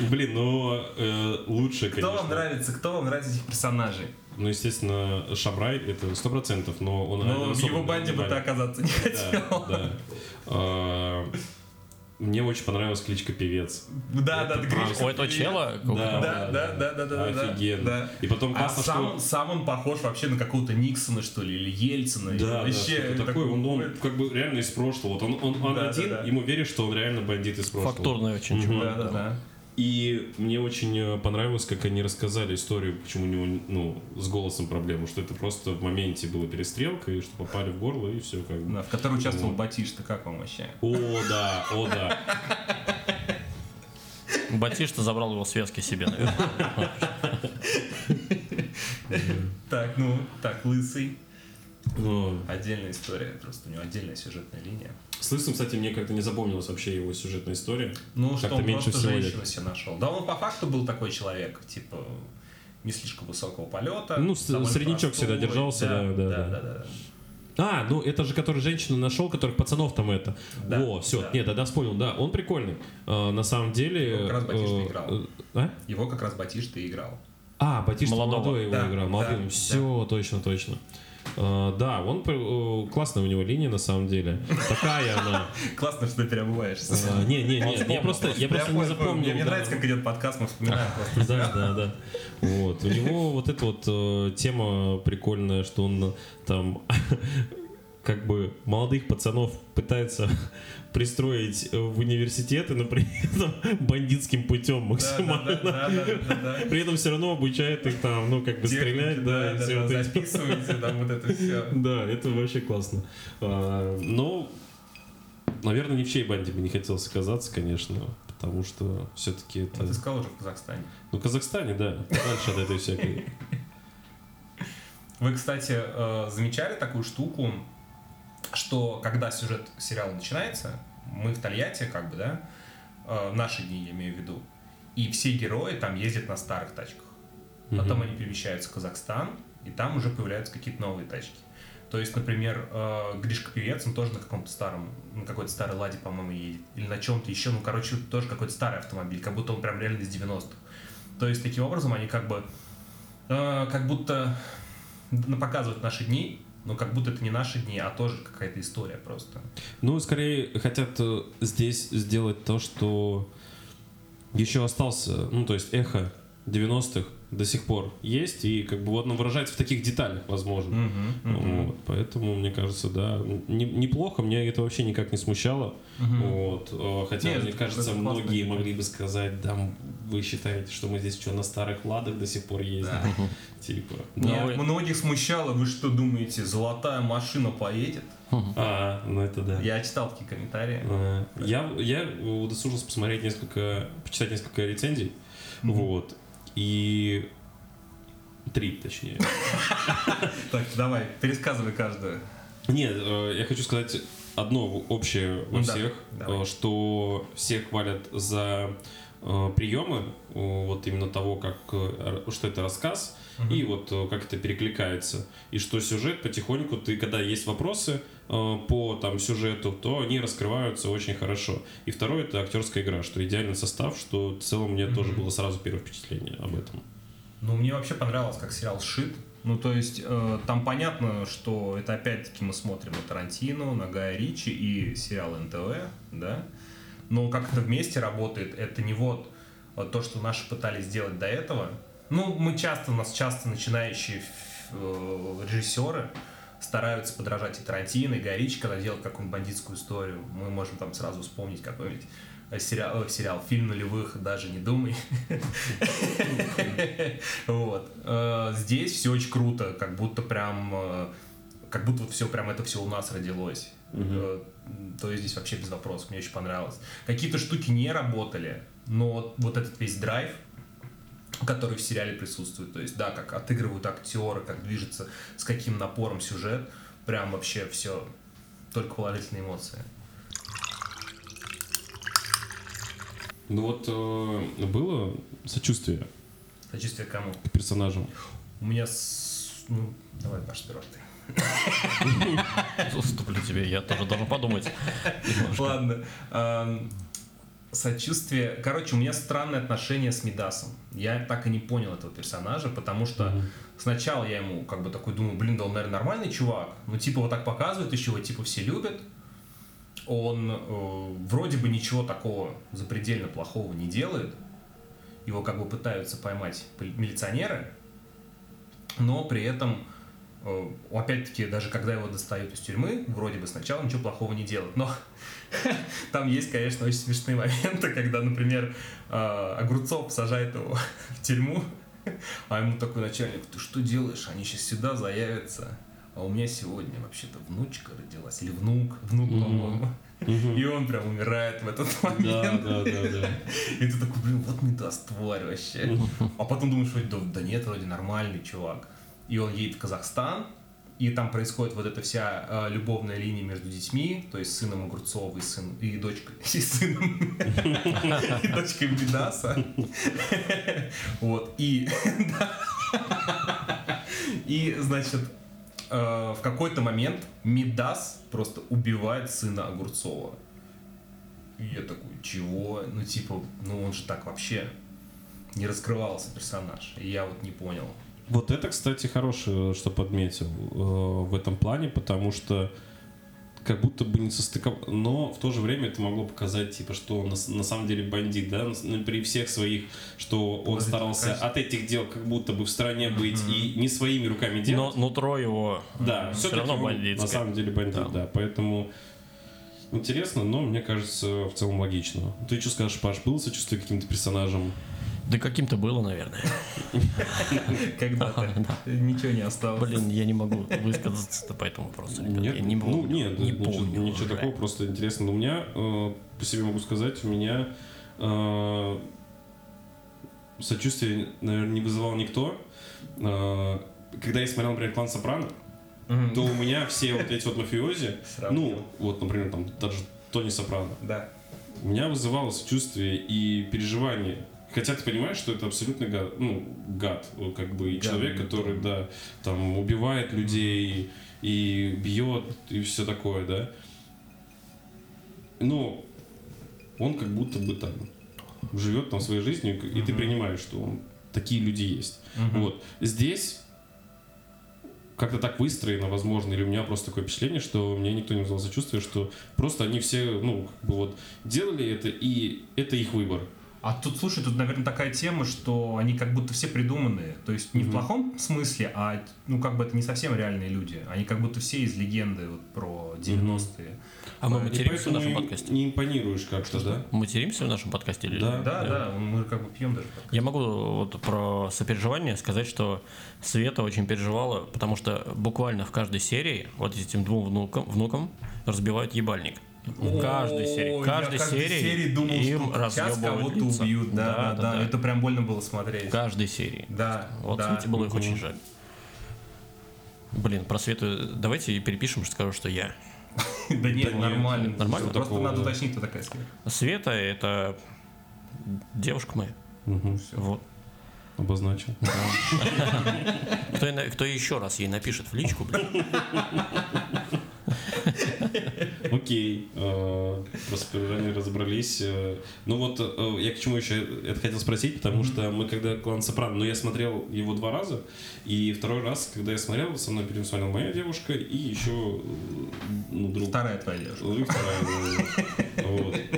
Блин, ну э, лучше, Кто вам конечно. нравится? Кто вам нравится этих персонажей? Ну, естественно, Шамрай это сто процентов, но он... Но Ну, в его банде бы ты оказаться не хотел. Да, да. Мне очень понравилась кличка Певец. Да, да, говоришь, просто- У этого чела? Да, Да, да, да, да, да, да. Офигенно. да. И потом А классно, сам, что... он- сам он похож вообще на какого-то Никсона, что ли, или Ельцина. или Да, да, вообще что-то такое, он, он как бы реально из прошлого. Вот он, он, он Да, да, один, да. ему веришь, что он реально бандит из прошлого. Фактурный очень чувак. Да, да, да. И мне очень э, понравилось, как они рассказали историю, почему у него ну, с голосом проблема, что это просто в моменте была перестрелка, и что попали в горло, и все как бы. Да, в которой участвовал Вот. Батишта, как вам вообще? О, да, о, да. Батишта забрал его связки себе, наверное. Так, ну, так, Лысый. Ну, Отдельная история, просто у него отдельная сюжетная линия. С Лысым, кстати, мне как-то не запомнилась вообще его сюжетная история. Ну, что он меньше просто женщину себе нашел. Да, он по факту был такой человек, типа, не слишком высокого полета. Ну, среднячок всегда простой. держался, да, да, да, да. да, да, да. А, ну это же который женщину нашел, которых пацанов там это. Да, Во, все, да. нет, тогда вспомнил, да, он прикольный. А, на самом деле. Его как раз Батишта э, играл. э, а? Его как раз Батишта и играл. А, Молодого. молодой его Да, играл, да, молодым. да. Все, точно, точно. А, да, он э, классная у него линия на самом деле. Такая она. Классно, что ты переобуваешься. А, Не, не, не, я просто, я просто не запомнил. Мне, нравится, как идет подкаст, мы вспоминаем просто. Да, да, да. Вот. У него вот эта вот э, тема прикольная, что он там как бы молодых пацанов пытается пристроить в университеты, но при этом бандитским путем максимально. да, да, да. При этом все равно обучает их там, ну, как бы Техники, стрелять, да, и все вот записывайте там вот это все. Да, это вообще классно. А, Но, наверное, ни в чьей банде бы не хотелось оказаться, конечно, потому что все-таки это... А ты сказал уже в Казахстане. Ну, в Казахстане, да, дальше от этой всякой... Вы, кстати, э, замечали такую штуку, что когда сюжет сериала начинается, мы в Тольятти, как бы, да, э, в наши дни, я имею в виду, и все герои там ездят на старых тачках. Потом Мгм. они перемещаются в Казахстан, и там уже появляются какие-то новые тачки. То есть, например, э, Гришка Певец, он тоже на каком-то старом, на какой-то старой Ладе, по-моему, едет. Или на чем-то еще, ну, короче, тоже какой-то старый автомобиль, как будто он прям реально из 90-х. То есть, таким образом, они как бы, э, как будто показывают наши дни, но как будто это не наши дни, а тоже какая-то история просто. Ну, скорее хотят э, здесь сделать то, что еще остался, ну, то есть эхо 90-х до сих пор есть, и как бы вот оно выражается в таких деталях, возможно. Вот, поэтому, мне кажется, да, не- неплохо, меня это вообще никак не смущало. Вот, э, хотя, Нет, мне кажется, это классно. многие могли бы сказать, да, вы считаете, что мы здесь что, на старых ладах до сих пор ездим? Типа. Меня вы- многих смущало, вы что думаете, золотая машина поедет? А, ну это да. Я читал такие комментарии. А, Я, я удосужился посмотреть несколько, почитать несколько рецензий, вот, и три, точнее. Так, давай, пересказывай каждую. Нет, э, я хочу сказать одно общее во Ну всех, э, что все хвалят за э, приемы, вот именно того, как, что это рассказ, и вот как это перекликается, и что сюжет потихоньку, ты, когда есть вопросы по там сюжету, то они раскрываются очень хорошо. И второе, это актерская игра, что идеальный состав, что в целом мне тоже было сразу первое впечатление об этом. Ну, мне вообще понравилось, как сериал сшит. Ну, то есть, э, там понятно, что это опять-таки мы смотрим на Тарантино, на Гая Ричи и сериал НТВ, да? Но как это вместе работает, это не вот э, то, что наши пытались сделать до этого. Ну, мы часто, у нас часто начинающие э, режиссеры стараются подражать и Тарантино, и Гай Ричи, когда делают какую-нибудь бандитскую историю. Мы можем там сразу вспомнить какой-нибудь э, сериал, э, сериал «Фильм нулевых», даже не думай. Вот. Э, Здесь все очень круто, как будто прям, как будто все прям это все у нас родилось. То есть здесь вообще без вопросов, мне очень понравилось. Какие-то штуки не работали, но вот этот весь драйв, который в сериале присутствует, то есть, да, как отыгрывают актеры, как движется, с каким напором сюжет, прям вообще все, только положительные эмоции. Ну вот э, было сочувствие Сочувствие кому? к персонажам. У меня, с- ну, давай, Паш, сперва ты. Уступлю тебе, я тоже должен подумать. Ладно. Сочувствие. Короче, у меня странное отношение с Мидасом. Я так и не понял этого персонажа, потому что сначала я ему как бы такой думаю, блин, да он, наверное, нормальный чувак. Ну, типа, вот так показывают, еще его типа все любят. он э, вроде бы ничего такого запредельно плохого не делает. Его как бы пытаются поймать милиционеры, но при этом, опять-таки, даже когда его достают из тюрьмы, вроде бы сначала ничего плохого не делают. Но там есть, конечно, очень смешные моменты, когда, например, э, Огурцов сажает его в тюрьму, а ему такой начальник, ты что делаешь? Они сейчас сюда заявятся. А у меня сегодня вообще-то внучка родилась, или внук, внук, по-моему. И он прям умирает в этот Да, момент. да, да, да. И ты такой, блин, вот не даст тварь вообще. А потом думаешь, вроде, да, да нет, вроде нормальный чувак. И он едет в Казахстан, и там происходит вот эта вся э, любовная линия между детьми, то есть сыном Огурцова и, сын, и дочкой, и сыном, и дочкой Бидаса. Вот, и, и, значит, э, в какой-то момент Мидас просто убивает сына Огурцова. И я такой, чего? Ну, типа, ну он же так вообще не раскрывался персонаж. И я вот не понял. Вот это, кстати, хорошее, что подметил э, в этом плане, потому что как будто бы не состыков... Но в то же время это могло показать, типа, что он на, на самом деле бандит, да, ну, при всех своих, что он Положительное старался качество. от этих дел как будто бы в стороне быть и не своими руками Но делать. нутро его Да, все все равно на бандитское. самом деле бандит, Да. да. Поэтому интересно, но мне кажется в целом логично. Ты что скажешь, Паш, было сочувствие каким-то персонажам? Да каким-то было, наверное. Когда-то ничего не осталось. Блин, я не могу высказаться по этому вопросу. Нет, я не ну помню. нет, не ничего, помню ничего такого, просто интересно. Но у меня, э, по себе могу сказать, у меня э, сочувствие, наверное, не вызывал никто. Э, когда я смотрел, например, «Клан Сопрано», то у меня все вот эти вот мафиози, ну, вот, например, там, даже Тони Сопрано, Да. у меня вызывало сочувствие и переживание. Хотя ты понимаешь, что это абсолютно гад, ну, гад, как бы, и Гад, человек, который, да, там, убивает людей и бьет, и все такое, да. Но он как будто бы там живет там своей жизнью, и ты принимаешь, что он, такие люди есть. Мгм. Вот. Здесь как-то так выстроено, возможно, или у меня просто такое впечатление, что мне никто не вызвал сочувствия, что просто они все, ну, как бы вот делали это, и это их выбор. А тут, слушай, тут, наверное, такая тема, что они как будто все придуманные. То есть не в Мгм. плохом смысле, а ну как бы это не совсем реальные люди. Они как будто все из легенды вот, про 90-е. А мы материмся в нашем подкасте? Не импонируешь как-то, да? Материмся в нашем подкасте или Да. нет? Да, да, мы как бы пьем даже. Я могу вот про сопереживание сказать, что Света очень переживала, потому что буквально в каждой серии вот этим двум внукам, внукам разбивают ебальник. В каждой серии. Каждой каждой серии, серии думал, им что сейчас кого-то лица. убьют. Да, да, да, Это прям больно было смотреть. В каждой серии. Да, Вот да. Свете было их очень жаль. Блин, про Свету давайте перепишем, что скажу, что я. Да нет, нормально. нормально? Просто надо да. уточнить, кто такая Света. Света это девушка моя. Вот. Обозначил. Кто еще раз ей напишет в личку, блин. Окей, э, про сопереживание разобрались. э. Ну вот, э, я к чему еще это хотел спросить, потому что мы когда «Клан Сопрано», ну я смотрел его два раза, и второй раз, когда я смотрел, со мной перед смотрела моя девушка и еще ну, друг. Вторая твоя девушка. Ну, и вторая.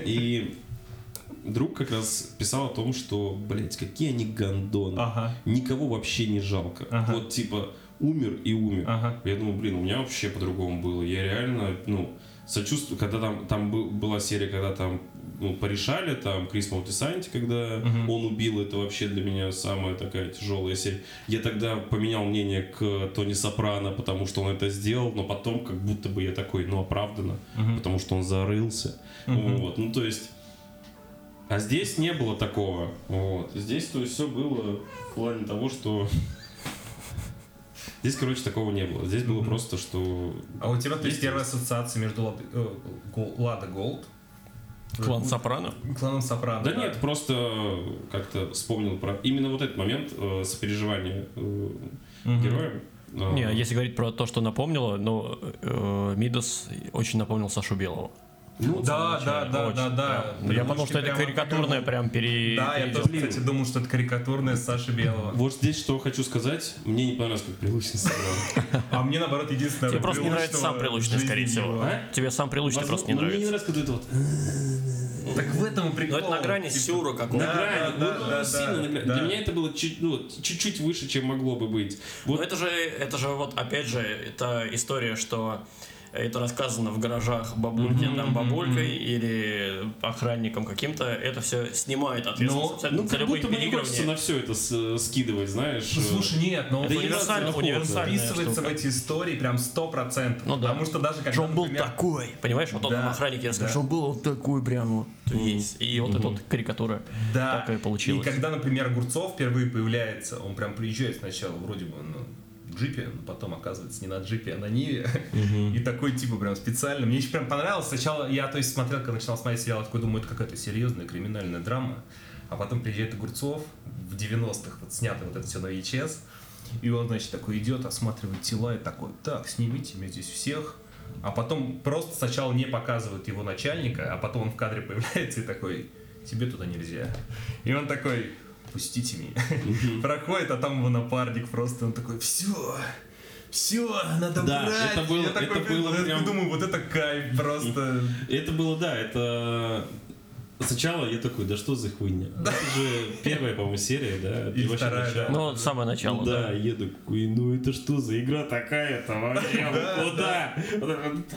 И друг как раз писал о том, что, блядь, какие они гондоны. Ага, Никого вообще не жалко. Ага. Вот типа умер и умер. ага. Я думаю, блин, у меня вообще по-другому было. Я реально, ну, сочувствую, когда там, там был- была серия, когда там ну, порешали, там Крис Маутисанти, когда Мгм. он убил, это вообще для меня самая такая тяжелая серия. Я тогда поменял мнение к Тони Сопрано, потому что он это сделал, но потом как будто бы я такой, ну, оправданно, Мгм. потому что он зарылся. Мгм. Вот, ну, то есть... А здесь не было такого. Вот. Здесь, то есть, все было в плане того, что... Здесь, короче, такого не было. Здесь было Мгм. просто, что... А у тебя, то есть, первая ассоциация между э, Лада Голд Клан Сопрано. Кланом Сопрано. Да нет, просто как-то вспомнил про именно вот этот момент э, сопереживания э, Мгм. героям. А, Не, если говорить про то, что напомнило, ну, э, Мидас очень напомнил Сашу Белого. Ну, Да, да, да, да, да. Ну, Я подумал, что это прям карикатурное прям пере... Да, я тоже, кстати, думал, что это карикатурная Саши Белого. Вот здесь что хочу сказать. Мне не понравилось, как Прилучный сыграл. А мне, наоборот, единственное... Тебе просто не нравится сам Прилучный, скорее всего. А? Тебе сам Прилучный просто не Возможно, Мне не нравится. нравится, когда это вот Так в этом и Но прикол. это на грани Типа, сюра какого-то. на Да, грани. да, да, да, сильно на грани. да. Для меня это было чуть- ну, чуть-чуть выше, чем могло бы быть. Вот Но это же, это же вот, опять же, это история, что это рассказано в гаражах бабульки, там, бабулькой или охранником каким-то, это все снимает ответственность Ну, абсолютно Ну, за как любые будто бы не хочется на все это с- скидывать, знаешь. Ну, слушай, нет, но Это он универсально- он универсальная вписывается штука. в эти истории прям сто процентов. Ну да. Потому что даже когда, Что он был например, такой, понимаешь, вот он Да, там охранник, я скажу, да. что он был вот такой прям вот весь. И вот эта вот карикатура Да. такая получилась. И когда, например, Огурцов впервые появляется, он прям приезжает сначала вроде бы на джипе, но потом оказывается не на джипе, а на Ниве. И такой типа прям специально. Мне еще прям понравилось. Сначала я, то есть, смотрел, когда начинал смотреть сериал, такой думаю, это какая-то серьезная криминальная драма. А потом приезжает Огурцов в 90-х, вот снято вот это все на VHS. И он, значит, такой идет, осматривает тела и такой, так, снимите мне здесь всех. А потом просто сначала не показывают его начальника, а потом он в кадре появляется и такой, тебе туда нельзя. И он такой, пустите меня. Проходит, а там его напарник просто, он такой, все, все, надо Да, брать. это было- Я такой, это было я прям- думаю, вот это кайф просто. Это было, да, это... Сначала я такой, да что за хуйня? Это же первая, по-моему, серия, да? И вообще вторая, начало. да. Ну, вот самое начало, да, да. я такой, ну это что за игра такая-то вообще? Вот Куда?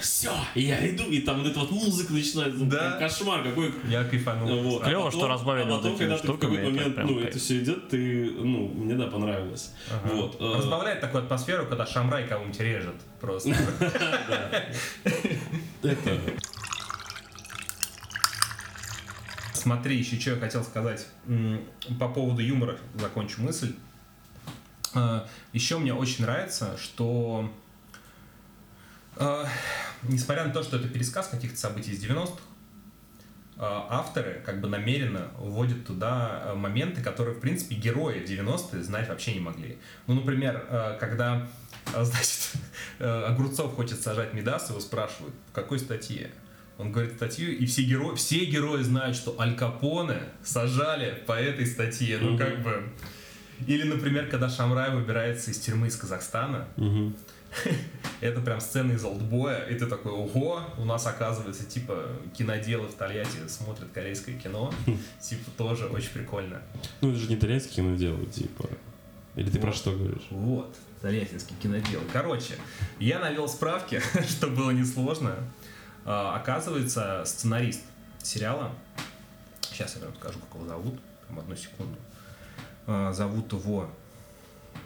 Все, я иду, и там вот эта вот музыка начинается, ну, Да. кошмар какой. Я кайфанул. Вот. А Клево, потом- что разбавили а вот потом, этими когда ты в штуками, какой-то это момент, ну, это все идет, ты, ну, мне, да, понравилось. Вот. э, Разбавляет такую атмосферу, когда Шамрай кого-нибудь режет просто. Это, Смотри, еще что я хотел сказать. По поводу юмора закончу мысль. Э, Еще мне очень нравится, что э, несмотря на то, что это пересказ каких-то событий из 90-х, э, авторы как бы намеренно вводят туда моменты, которые, в принципе, герои в 90-е знать вообще не могли. Ну, например, когда, значит, Огурцов хочет сажать Медас, его спрашивают, в какой статье? Он говорит статью, и все герои, все герои знают, что Аль Капоне сажали по этой статье. Ну, Мгм. как бы... Или, например, когда Шамрай выбирается из тюрьмы из Казахстана, мгм. это прям сцена из Олдбоя, и ты такой, ого, у нас оказывается, типа, киноделы в Тольятти смотрят корейское кино, типа, тоже очень прикольно. Ну, это же не итальянский кино делают, типа. Или ты про Вот. что говоришь? Вот, тольяттинский кинодел. Короче, я навел справки, что было несложно. А, Оказывается, сценарист сериала, сейчас я прям скажу, как его зовут, прям одну секунду. А, Зовут его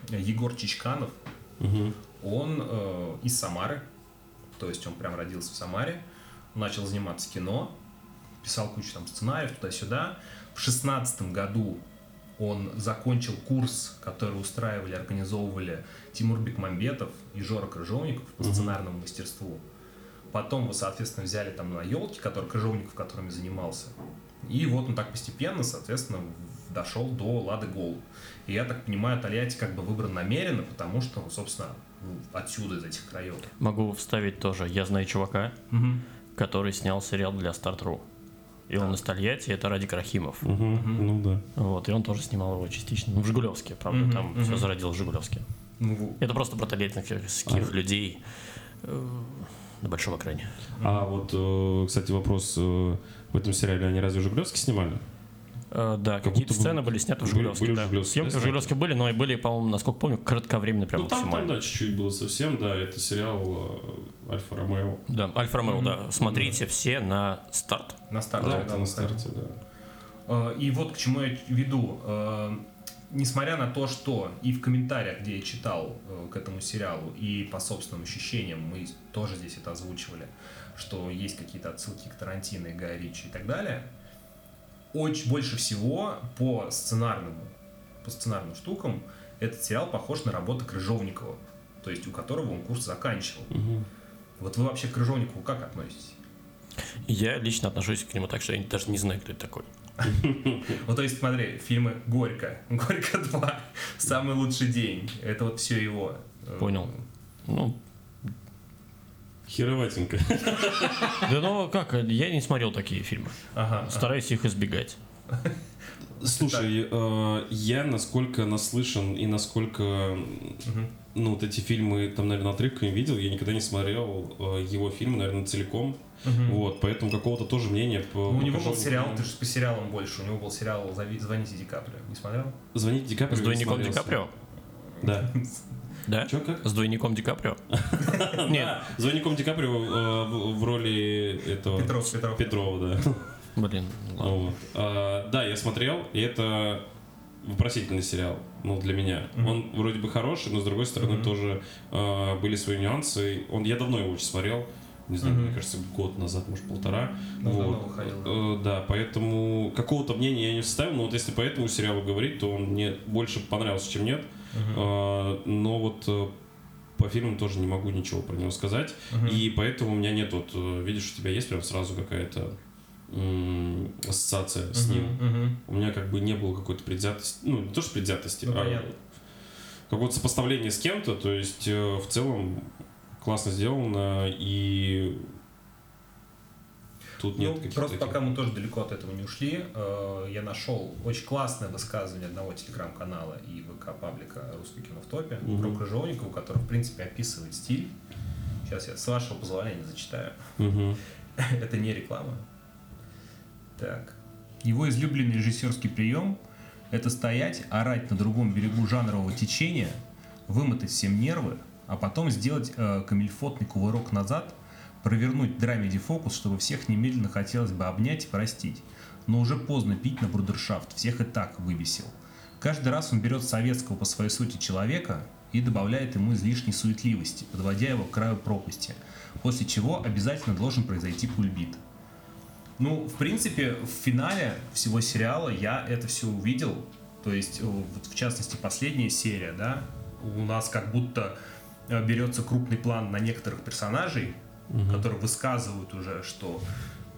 Егор Чичканов. Мгм. Он э, из Самары, то есть он прям родился в Самаре, начал заниматься кино, писал кучу там сценариев туда-сюда. В шестнадцатом году он закончил курс, который устраивали, организовывали Тимур Бекмамбетов и Жора Крыжовников по сценарному мастерству. Потом его, соответственно, взяли там на елки, который Крыжовников, которыми занимался. И вот он так постепенно, соответственно, дошел до Лады Гол. И я так понимаю, Тольятти как бы выбран намеренно, потому что, собственно, ну, отсюда, из этих краев. Могу вставить тоже. Я знаю чувака, который снял сериал для Start.ru. И он из Тольятти, это Радик Рахимов. Мгм. Ну да. Вот, и он тоже снимал его частично. Ну, в Жигулевске, правда, Мгм, там мгм. все зародилось в Жигулевске. Ну, Это просто про тольяттинских людей э, на большом экране. А вот, э, кстати, вопрос. э, В этом сериале они разве в Жигулевске снимали? Э, да, Как какие-то сцены были сняты в были- Жигулевске. были в да. Жигулевске, Съемки да, в Жигулевске были, но и были, по-моему, насколько помню, кратковременно прям ну, там, там, максимально. да, чуть-чуть было совсем, да. Это сериал Альфа Ромео. Да, Альфа Ромео, да. Смотрите все на старт. на старте. Да, да, это на старте, да. И вот к чему я веду. Несмотря на то, что и в комментариях, где я читал э, к этому сериалу, и по собственным ощущениям мы тоже здесь это озвучивали, что есть какие-то отсылки к Тарантино и Гая Ричи и так далее, очень больше всего по сценарному, по сценарным штукам этот сериал похож на работу Крыжовникова, то есть у которого он курс заканчивал. Мгм. Вот вы вообще к Крыжовникову как относитесь? Я лично отношусь к нему так, что я даже не знаю, кто это такой. Ну, то есть, смотри, фильмы «Горько», «Горько 2», «Самый лучший день», это вот все его. Э, Понял. Ну, Хероватенько. Да ну как, я не смотрел такие фильмы. Ага. Стараюсь их избегать. Слушай, э, я насколько наслышан и насколько ну вот эти фильмы там, наверное, отрывками видел, я никогда не смотрел э, его фильмы, наверное, целиком. Вот, поэтому какого-то тоже мнения по. Ну, у него был сериал, ты же по сериалам больше. У него был сериал «Зови- «Звоните Ди Каприо». Не смотрел? Звоните Ди Каприо. С двойником Ди. Каприо? Да. Да? Чё, как? С двойником Ди Каприо? Нет, с двойником Ди Каприо э, в, роли этого... Петров, Петров. Петрова, да. блин, ладно. Вот. А, да, я смотрел, и это вопросительный сериал, ну, для меня. Он вроде бы хороший, но с другой стороны тоже а, были свои нюансы. Он, я давно его очень смотрел, не знаю, мне кажется, год назад, может, полтора. Ну, вот. Э, да, поэтому какого-то мнения я не составил, но вот если по этому сериалу говорить, то он мне больше понравился, чем нет. А, но вот э, по фильмам тоже не могу ничего про него сказать. И поэтому у меня нет вот, э, видишь, у тебя есть прям сразу какая-то ассоциация с ним. У меня как бы не было какой-то предвзятости, ну не то что предвзятости, Ну, а понятно. какого-то сопоставления с кем-то, то есть э, в целом классно сделано и тут нет Ну, каких-то просто таких- пока мы тоже далеко от этого не ушли, э, я нашел очень классное высказывание одного телеграм-канала и ВК-паблика «Русское кино в топе» Мгм. про Крыжовникова, который, в принципе, описывает стиль. Сейчас я, с вашего позволения, зачитаю. Мгм. Это не реклама. Так. Его излюбленный режиссерский прием – это стоять, орать на другом берегу жанрового течения, вымотать всем нервы, а потом сделать э, камильфотный кувырок назад, провернуть драмеди-фокус, чтобы всех немедленно хотелось бы обнять и простить. Но уже поздно пить на брудершафт, всех и так выбесил. Каждый раз он берет советского по своей сути человека и добавляет ему излишней суетливости, подводя его к краю пропасти, после чего обязательно должен произойти кульбит. Ну, в принципе, в финале всего сериала я это все увидел. То есть, э, вот в частности, последняя серия, да, у нас как будто э, берется крупный план на некоторых персонажей, которые высказывают уже, что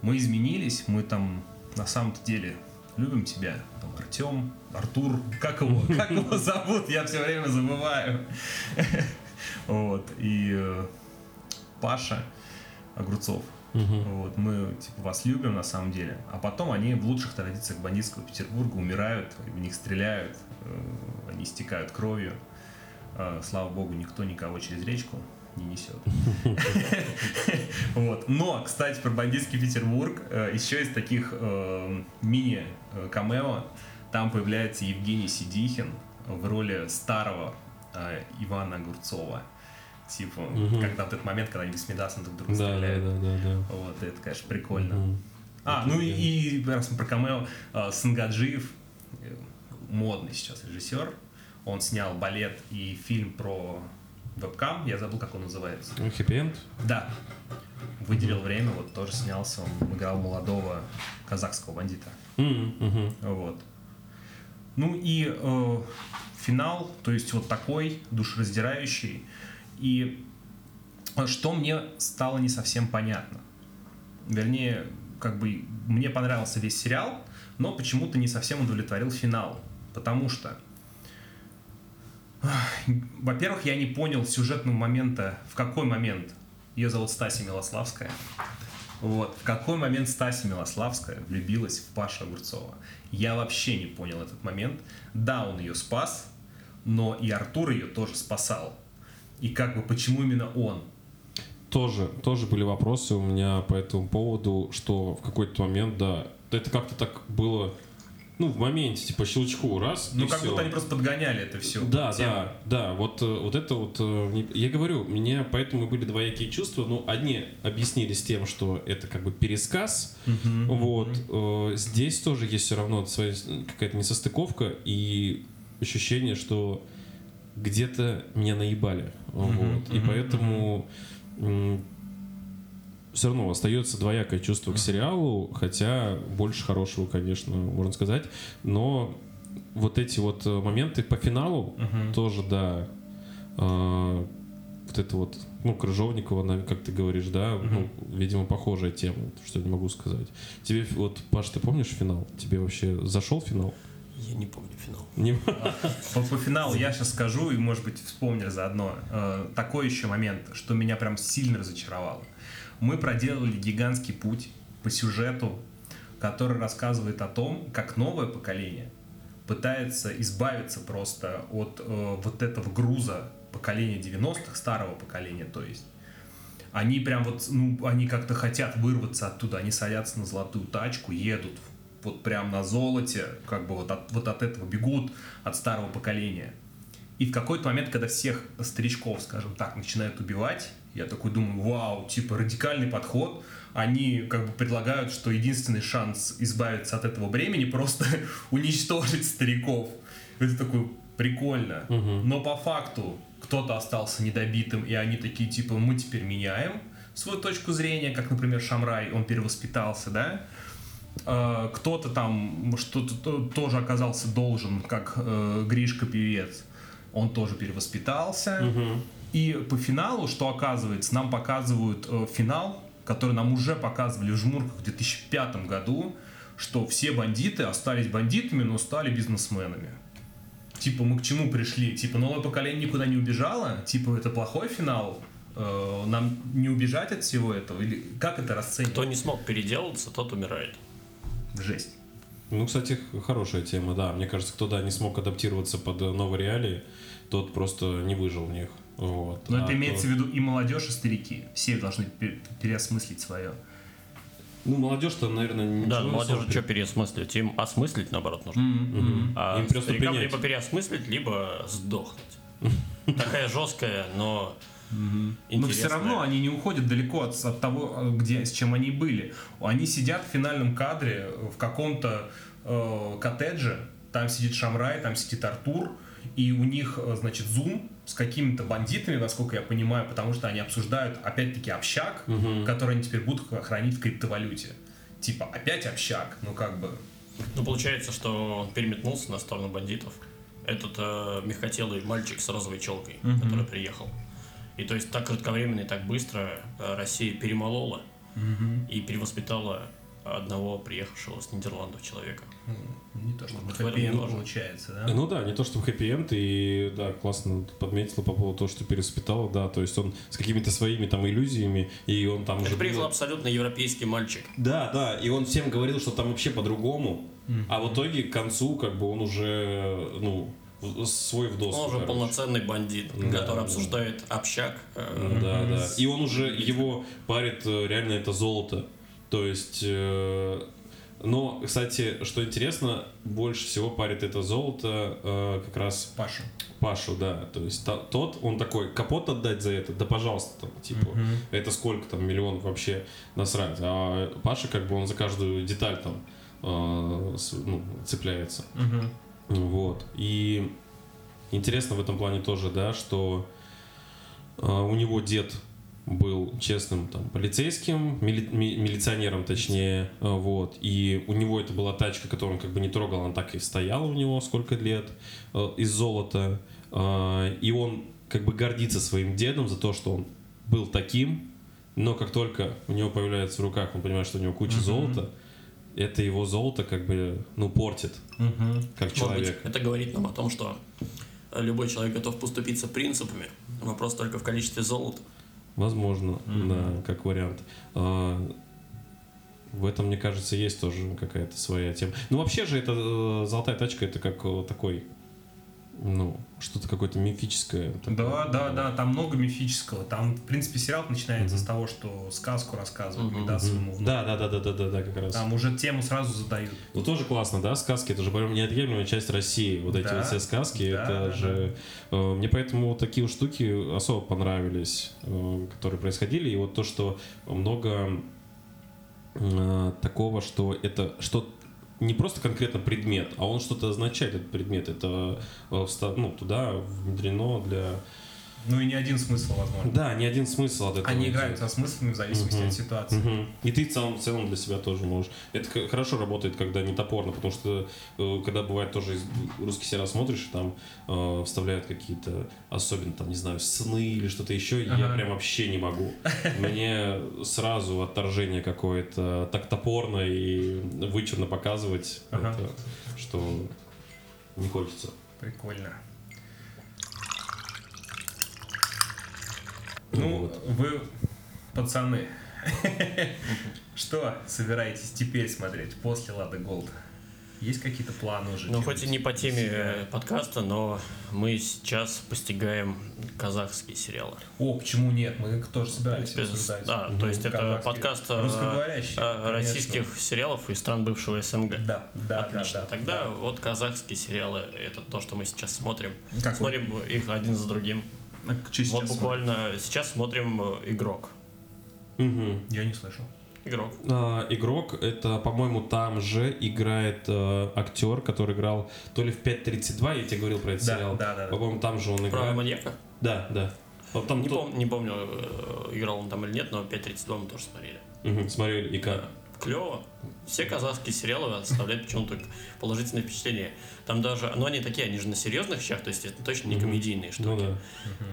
мы изменились, мы там на самом-то деле любим тебя. Там Артем, Артур, как его, как его зовут, я все время забываю. Вот, и э, Паша Огурцов. Вот, мы типа вас любим на самом деле, а потом они в лучших традициях бандитского Петербурга умирают, в них стреляют, э, они истекают кровью. Э, Слава богу, никто никого через речку не несет. Вот. Но, кстати, про бандитский Петербург, э, еще из таких мини-камео, там появляется Евгений Сидихин в роли старого Ивана Огурцова. Типа, когда вот этот момент, когда они бессмедастно друг друга Да, да, стреляют. да, да, да. Вот, это, конечно, прикольно. Мгм. А, ну и, и раз мы про камео, э, Сангаджиев, э, модный сейчас режиссер, он снял балет и фильм про вебкам, я забыл, как он называется. Ну, хэппи-энд? Да, выделил время, вот тоже снялся, он играл молодого казахского бандита. Мгм. Вот. Ну и э, финал, то есть вот такой душераздирающий. И что мне стало не совсем понятно. Вернее, как бы мне понравился весь сериал, но почему-то не совсем удовлетворил финал. Потому что, во-первых, я не понял сюжетного момента, в какой момент ее зовут Стася Милославская. Вот. В какой момент Стася Милославская влюбилась в Пашу Огурцова? Я вообще не понял этот момент. Да, он ее спас, но и Артур ее тоже спасал. И как бы почему именно он? Тоже, тоже были вопросы у меня по этому поводу, что в какой-то момент, да, это как-то так было, ну, в моменте, типа, щелчку, раз, Ну, как всё. будто они просто подгоняли это все. Да, да, да, вот, э, вот это вот, э, я говорю, у меня поэтому были двоякие чувства, ну, одни объяснились тем, что это как бы пересказ, вот, э, здесь тоже есть все равно своя какая-то несостыковка и ощущение, что где-то меня наебали, вот, и поэтому все равно остается двоякое чувство к сериалу, хотя больше хорошего, конечно, можно сказать, но вот эти вот э, моменты по финалу тоже, да, а, вот это вот, ну, Крыжовникова, как ты говоришь, да, ну, видимо, похожая тема, что я не могу сказать. Тебе, вот, Паш, ты помнишь финал? Тебе вообще зашел финал? Я не помню финал. Не- По, по финалу я сейчас скажу, и, может быть, вспомнили заодно. Э, такой еще момент, что меня прям сильно разочаровало. Мы проделали гигантский путь по сюжету, который рассказывает о том, как новое поколение пытается избавиться просто от э, вот этого груза поколения 90-х, старого поколения, то есть. Они прям вот, ну, они как-то хотят вырваться оттуда, они садятся на золотую тачку, едут вот прям на золоте, как бы вот от, вот от этого бегут, от старого поколения. И в какой-то момент, когда всех старичков, скажем так, начинают убивать, я такой думаю, вау, типа радикальный подход. Они как бы предлагают, что единственный шанс избавиться от этого бремени просто уничтожить стариков. Это такой прикольно. Но по факту кто-то остался недобитым, и они такие, типа, мы теперь меняем свою точку зрения, как, например, Шамрай, он перевоспитался, да? Э, кто-то там что-то то- тоже оказался должен, как э, Гришка певец, он тоже перевоспитался. И по финалу, что оказывается, нам показывают э, финал, который нам уже показывали в жмурках в 2005 году, что все бандиты остались бандитами, но стали бизнесменами. Типа, мы к чему пришли? Типа, новое поколение никуда не убежало? Типа, это плохой финал? Э, нам не убежать от всего этого? Или как это расценивать? Кто не смог переделаться, тот умирает. Жесть. Ну, кстати, хорошая тема, да. Мне кажется, кто, да, не смог адаптироваться под э, новые реалии, тот просто не выжил в них. Вот. Но А это кто- имеется в виду и молодежь, и старики. Все должны пе- переосмыслить свое. Ну, молодежь-то, наверное, ничего Да, особо что переосмыслить? Им осмыслить, наоборот, нужно. Мгм. А Им просто старикам принять. либо переосмыслить, либо сдохнуть. Такая жесткая, но Но интересная. все равно они не уходят далеко от, от того, где, с чем они были. Они сидят в финальном кадре э, в каком-то э, коттедже, там сидит Шамрай, там сидит Артур, и у них, э, значит, зум с какими-то бандитами, насколько я понимаю, потому что они обсуждают, опять-таки, общак, который они теперь будут хранить в криптовалюте. Типа, опять общак, ну как бы... Ну, получается, что он переметнулся на сторону бандитов. Этот э, мягкотелый мальчик с розовой челкой, который приехал. И то есть так кратковременно и так быстро э, Россия перемолола и перевоспитала одного приехавшего с Нидерландов человека. Не то, что Вот тоже. получается, да? Ну да, не то чтобы хэппи-энд, и да, классно подметила по поводу того, что переспитал, да, то есть он с какими-то своими там иллюзиями, и он там Это уже... приехал был- абсолютно европейский мальчик. Да, да, и он всем говорил, что там вообще по-другому, а в итоге к концу как бы он уже, ну, свой в доску, Он уже короче. полноценный бандит, Да, который да. обсуждает общак. э, Да, да. И он уже, его парит э, реально это золото. То есть... э, Но, кстати, что интересно, больше всего парит это золото э, как раз Паша. Пашу, да. То есть та- тот, он такой, капот отдать за это, да пожалуйста, там, типа, это сколько там миллионов вообще насрать. А Паша, как бы, он за каждую деталь там э, с- ну, цепляется. Вот. И интересно в этом плане тоже, да, что э, у него дед был честным там полицейским, мили- ми- милиционером точнее, э, вот, и у него это была тачка, которую он как бы не трогал, она так и стояла у него сколько лет э, из золота, Э, и он как бы гордится своим дедом за то, что он был таким, но как только у него появляется в руках, он понимает, что у него куча золота, это его золото как бы, ну, портит, как Может быть, человек. это говорит нам о том, что любой человек готов поступиться принципами. Вопрос только в количестве золота. Возможно, да, как вариант. А, В этом, мне кажется, есть тоже какая-то своя тема. Ну, вообще же, это э, золотая тачка, это как э, такой, ну, что-то какое-то мифическое. такое. Да, да, да, там много мифического. Там, в принципе, сериал начинается с того, что сказку рассказывают, Мгм. да, своему внуку. Да, да, да, да, да, да, да, как раз. Там уже тему сразу задают. Ну, тоже классно, да, сказки, это же прям неотъемлемая часть России. Вот эти Да, вот все сказки, да, это да, же... э, Мне поэтому вот такие вот штуки особо понравились, э, которые происходили. И вот то, что много э, такого, что это что не просто конкретно предмет, а он что-то означает, этот предмет. Это э, ну, туда внедрено для... Ну и не один смысл, возможно. Да, ни один смысл от этого. Они играют со смыслами в зависимости Мгм. от ситуации. Мгм. И ты в целом, в целом для себя тоже можешь. Это хорошо работает, когда не топорно, потому что э, когда бывает тоже русский сериал смотришь, там э, вставляют какие-то особенно там, не знаю, сны или что-то еще, и я Ага. прям вообще не могу. Мне сразу отторжение какое-то так топорно и вычурно показывать, Ага. это, что не хочется. Прикольно. Ну, Вот. вы, пацаны, что собираетесь теперь смотреть после Лада Голд? Есть какие-то планы уже? Ну, хоть и не по теме себя? э, подкаста, но мы сейчас постигаем казахские сериалы. О, почему нет? Мы тоже собирались Без- обсуждать. да, то есть это подкаст э, э, конечно. российских сериалов из стран бывшего СНГ. Да, да, Отлично. да, да. Тогда вот казахские сериалы это то, что мы сейчас смотрим. Как вы? смотрим их один за другим. А что вот буквально сейчас смотрим э, игрок. Смотрим? Я не слышал. Игрок. А, игрок, это, по-моему, там же играет э, актер, который играл то ли в 5.32, я тебе говорил про этот Да, сериал. да, да, да. По-моему, там же он Про играет. маньяка? Да, да. Вот там Не, то- пом- не помню, э, играл он там или нет, но 5.32 мы тоже смотрели. Мгм, смотрели, и как? Клево. Все казахские сериалы оставляют почему-то положительное впечатление. Там даже, ну они такие, они же на серьезных щах, то есть это точно не комедийные штуки. Ну да.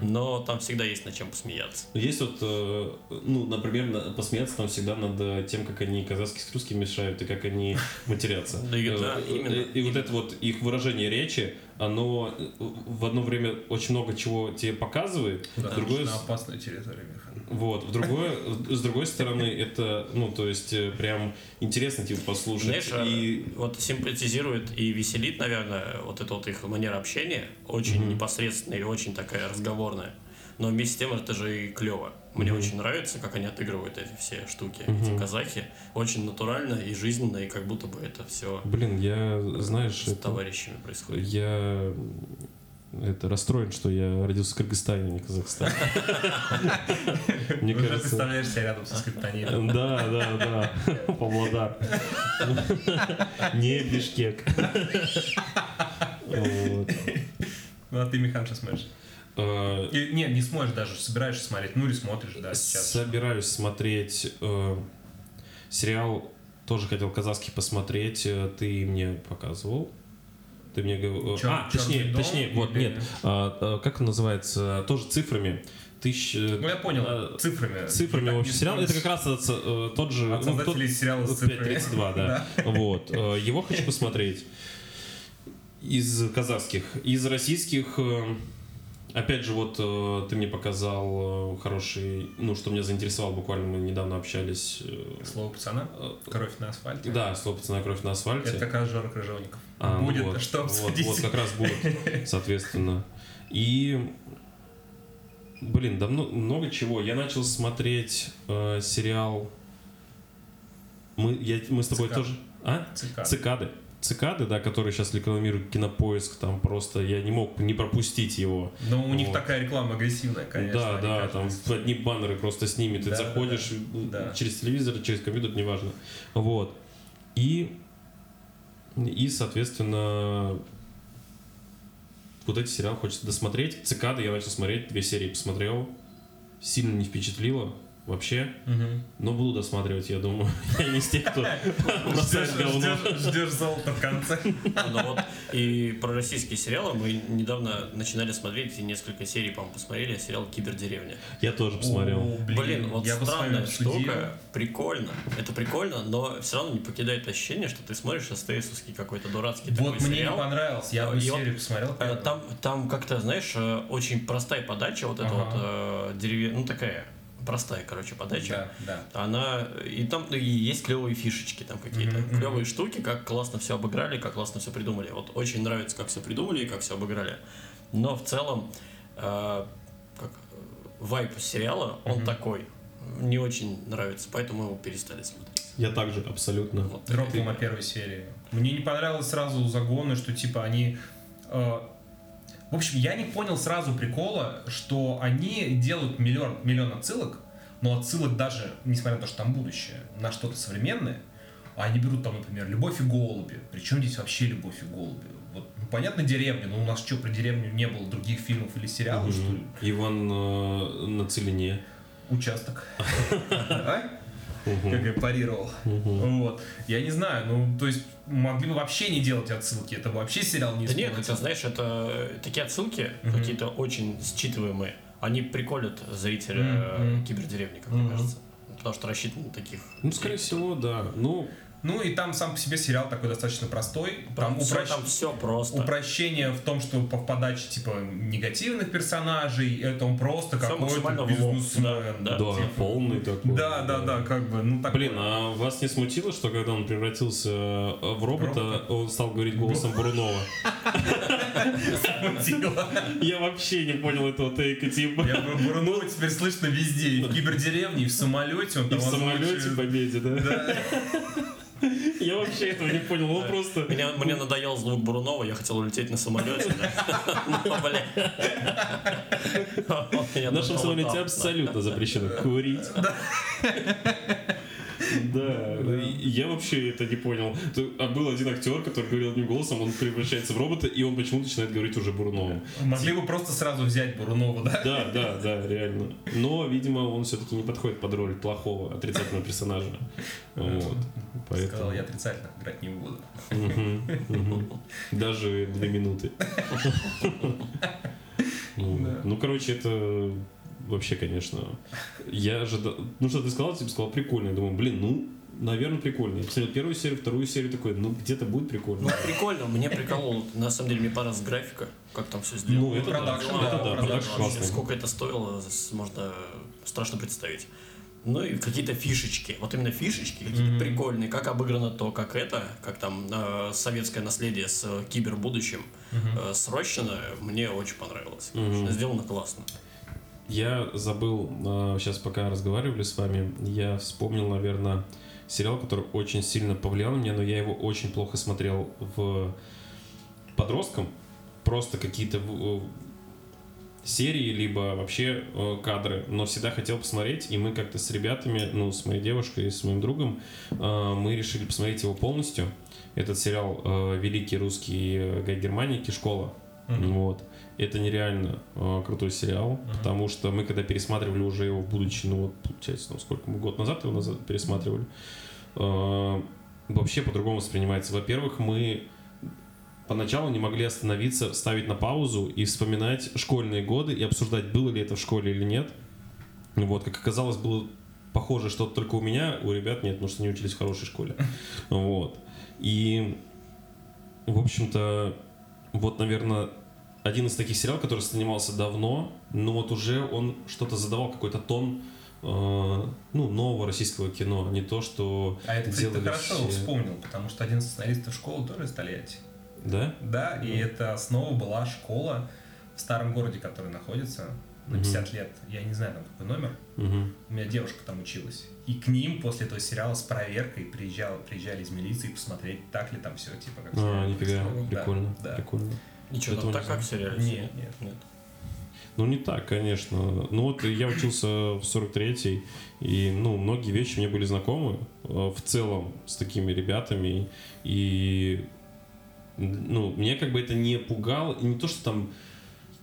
Но там всегда есть над чем посмеяться. Есть вот, э, ну, например, на- посмеяться там всегда над э, тем, как они казахский с русским мешают и как они матерятся. Да, Э, именно. И вот это вот их выражение речи, оно в одно время очень много чего тебе показывает, Да, в другое на опасную территорию, Михан. Вот, в другое, с другой стороны, это, ну, то есть, э, прям интересно, типа, послушать. Знаешь, и э, вот симпатизирует и веселит, наверное, вот эта вот их манера общения, очень непосредственная и очень такая разговорная. Но вместе с тем это же и клево. Мне очень нравится, как они отыгрывают эти все штуки, эти казахи. Очень натурально и жизненно, и как будто бы это все блин, я, знаешь, с это- товарищами происходит. я это расстроен, что я родился в Кыргызстане, а не Казахстане. Мне Уже кажется... представляешь себя рядом со скриптонином. Да, да, да. Павлодар. Не Бишкек. Ну, а ты, Михан, что смотришь? И- Не, не сможешь даже, собираешься смотреть. Ну, или смотришь, да, сейчас. Собираюсь смотреть э, сериал, тоже хотел казахский посмотреть, э, ты мне показывал. Ты мне говорил... Чёр- А, точнее, «Чёрный дом» точнее, вот, нет. а, а, как он называется? Тоже цифрами. Тысяч... э, Ну, я понял, а, цифрами. Цифрами, в общем, сериал. Это как раз э, тот же... От ну, тот- создателей сериала с цифрами. 5.32, да. Вот. Э, Его хочу посмотреть. Из казахских. Из российских... э, Опять же, вот э, ты мне показал э, хороший, ну, что меня заинтересовало, буквально мы недавно общались. э, Слово пацана. Кровь на асфальте. Да, слово пацана кровь на асфальте. Это как раз Жора Крыжовников. А, ну Будет вот, что вот, обсудить. вот как раз будет, соответственно. И, блин, да мно- много чего. Я начал смотреть э, сериал. Мы, я, мы с тобой Цикады. тоже. А? Цикады. Цикады. Цикады, да, которые сейчас рекламируют кинопоиск, там просто я не мог не пропустить его. Но у них Вот. такая реклама агрессивная, конечно. да, да, там одни баннеры просто с ними. Ты Да, заходишь да, да. через телевизор, через компьютер, неважно. Вот. И, и, соответственно, вот эти сериалы хочется досмотреть. Цикады я начал смотреть, две серии посмотрел. Сильно не впечатлило вообще. Мгм. Но буду досматривать, я думаю. Я не из тех, кто бросает Ждешь- говно. ждешь- Ждешь золото в конце. Ну вот, и про российские сериалы мы недавно начинали смотреть, и несколько серий, по-моему, посмотрели, сериал «Кибердеревня». Я тоже посмотрел. О, Блин, вот странная штука, прикольно. Это прикольно, но все равно не покидает ощущение, что ты смотришь СТСовский какой-то дурацкий Вот такой мне не понравился. Я А, одну серию посмотрел. Э. Там, там как-то, знаешь, э, очень простая подача, вот эта вот э, дереве- ну такая простая, короче, подача. Да, да. Она и там и есть клевые фишечки там какие-то, мгм. клевые штуки, как классно все обыграли, как классно все придумали. Вот очень нравится, как все придумали и как все обыграли. Но в целом, э, как вайп сериала, он Мгм. такой. Не очень нравится, поэтому мы его перестали смотреть. Я также абсолютно. Вот. Дропнул на первой серии. Мне не понравилось сразу загоны, что типа они... э, в общем, я не понял сразу прикола, что они делают миллион, миллион отсылок, но отсылок даже, несмотря на то, что там будущее, на что-то современное, а они берут там, например, «Любовь и голуби». Причем здесь вообще «Любовь и голуби»? Вот, ну, понятно, деревня, но у нас что, про деревню не было других фильмов или сериалов, что ли? Иван э, на целине. Участок. А? Мгм. как я парировал. Мгм. Вот. Я не знаю, ну, то есть могли бы вообще не делать отсылки, это бы вообще сериал не Да нет, это, знаешь, это такие отсылки, Мгм. какие-то очень считываемые. Они приколят зрителя э, кибердеревни, как мне Мгм. кажется. Потому что рассчитаны на таких. Ну, скорее всего, да. Ну, Ну и там сам по себе сериал такой достаточно простой. Там, Там, все, упрощ- там все просто. упрощение в том, что по в подаче типа негативных персонажей, это он просто какой-то бизнесмен. да, Да, Типа, полный такой. Да, да, да, как бы, ну такой. Блин, а вас не смутило, что когда он превратился э, в робота, Робота? он стал говорить голосом Бурунова? смутило. Я вообще не понял этого тейка, типа. Я бы Бурунова теперь слышно везде, и в кибердеревне, и в самолете. Он И в самолете победе, да? Да. Я вообще этого не понял, он просто... Мне, мне надоел звук Бурунова, я хотел улететь на самолете. Ну, меня В нашем самолете абсолютно запрещено курить. Да, я вообще это не понял. А был один актер, который говорил одним голосом, он превращается в робота, и он почему-то начинает говорить уже Буруновым. Могли бы просто сразу взять Бурунова, да? Да, да, да, реально. Но, видимо, он все-таки не подходит под роль плохого, отрицательного персонажа. Вот. Сказал, Поэтому... я отрицательно играть не буду. Даже две минуты. Ну. Ну, короче, это вообще, конечно. Я ожидал... Ну, что ты сказал, типа сказал, прикольно. Я думаю, блин, ну, наверное, прикольно. Я посмотрел первую серию, вторую серию, такой, ну, где-то будет прикольно. Ну, прикольно, мне прикололо. На самом деле, мне понравилась графика, как там все сделано. Ну, это да, Продакшн, это да, да, продакшн классный. Сколько это стоило, можно страшно представить. Ну и какие-то фишечки, вот именно фишечки какие-то Мгм. прикольные, как обыграно то, как это, как там э, советское наследие с э, кибербудущим э, срощено, мне очень понравилось. Мгм. Сделано классно. Я забыл, сейчас пока разговаривали с вами, я вспомнил, наверное, сериал, который очень сильно повлиял на меня, но я его очень плохо смотрел в подростком. Просто какие-то э, серии, либо вообще э, кадры, но всегда хотел посмотреть, и мы как-то с ребятами, ну, с моей девушкой и с моим другом, э, мы решили посмотреть его полностью. Этот сериал э, «Великий русский э, гай Германики. Школа». Мгм. Вот. Это нереально э, крутой сериал, потому что мы когда пересматривали уже его, будучи, ну вот, получается, ну сколько мы, год назад его назад пересматривали, э, вообще по-другому воспринимается. Во-первых, мы поначалу не могли остановиться, ставить на паузу и вспоминать школьные годы и обсуждать, было ли это в школе или нет. Вот, как оказалось, было похоже, что только у меня, у ребят нет, потому что они учились в хорошей школе. Вот. И, в общем-то, вот, наверное, один из таких сериалов, который снимался давно, но вот уже он что-то задавал, какой-то тон э, ну, нового российского кино, а не то, что А это, кстати, ты хорошо все. вспомнил, потому что один из сценаристов школы тоже из Тольятти. Да? Да, и это снова была школа в старом городе, который находится на Мгм. 50 лет. Я не знаю, там какой номер. Мгм. У меня девушка там училась. И к ним после этого сериала с проверкой приезжал, приезжали из милиции посмотреть, так ли там все, типа как А, нифига, происходит. Да, прикольно, Да, прикольно. Ничего, Этого там так как в? Нет, нет. Нет. Ну, не так, конечно. Ну, вот я учился в 43-й, и, ну, многие вещи мне были знакомы э, в целом с такими ребятами, и, ну, меня как бы это не пугало, и не то, что там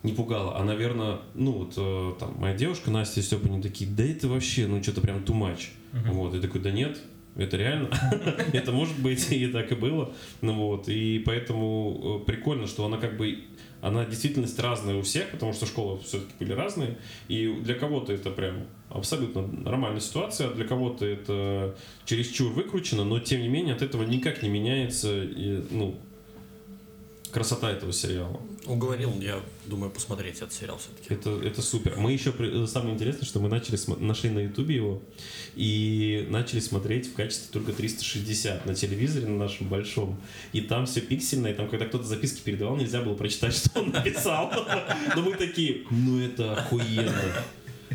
не пугало, а, наверное, ну, вот, э, там, моя девушка Настя и Степа, они такие, да это вообще, ну, что-то прям too much. Мгм. Вот, и такой, да нет, это реально, это может быть, и так и было. Ну вот, и поэтому э, прикольно, что она как бы, она действительность разная у всех, потому что школы все-таки были разные, и для кого-то это прям абсолютно нормальная ситуация, а для кого-то это чересчур выкручено, но тем не менее от этого никак не меняется, ну, красота этого сериала. Уговорил, я думаю, посмотреть этот сериал все-таки. Это, это супер. Мы еще, э, самое интересное, что мы начали, нашли на ютубе его и начали смотреть в качестве только 360 на телевизоре на нашем большом. И там все пиксельно, и там, когда кто-то записки передавал, нельзя было прочитать, что он написал. Но мы такие, ну это охуенно.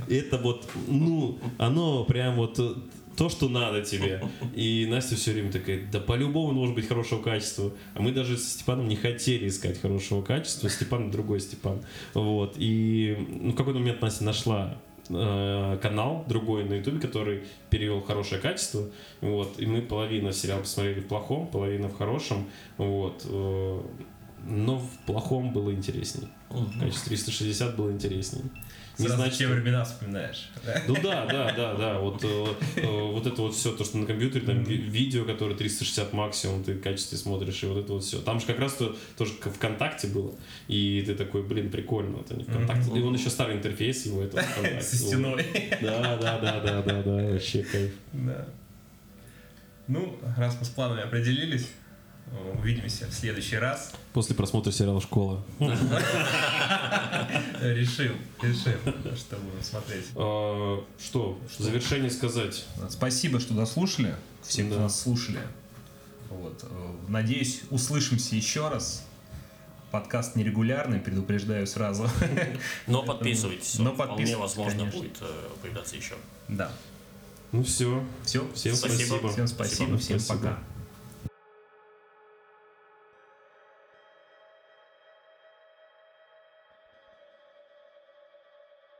Это вот, ну, оно прям вот э, то, что надо тебе. И Настя все время такая, да по-любому может быть хорошего качества. А мы даже с Степаном не хотели искать хорошего качества. Степан другой Степан. Вот. И ну, в какой-то момент Настя нашла э, канал другой на ютубе, который перевел хорошее качество. Вот. И мы половину сериала посмотрели в плохом, половину в хорошем. Вот. Э, Но в плохом было интересней. В качестве 360 было интересней. Не Сразу значит, те времена вспоминаешь. да? ну да, да, да, да. Вот, э, э, вот это вот все, то, что на компьютере, там ви- видео, которое 360 максимум, ты в качестве смотришь, и вот это вот все. Там же как раз то, тоже ВКонтакте было. И ты такой, блин, прикольно, это не ВКонтакте. И он еще старый интерфейс его, это. Со стеной. Да, да, да, да, да, да, вообще кайф. Да. Ну, раз мы с планами определились, увидимся в следующий раз. После просмотра сериала «Школа». Решим, решим, что будем смотреть. А, Что, в завершение сказать? Спасибо, что дослушали. Всем, кто нас слушали. Вот. э, Надеюсь, услышимся еще раз. Подкаст нерегулярный, предупреждаю сразу. Но подписывайтесь. Но он Вполне подписывайтесь, возможно конечно. будет э, появляться еще. Да. Ну все. Все. Всем Спасибо. спасибо. Всем спасибо, всем Спасибо. пока.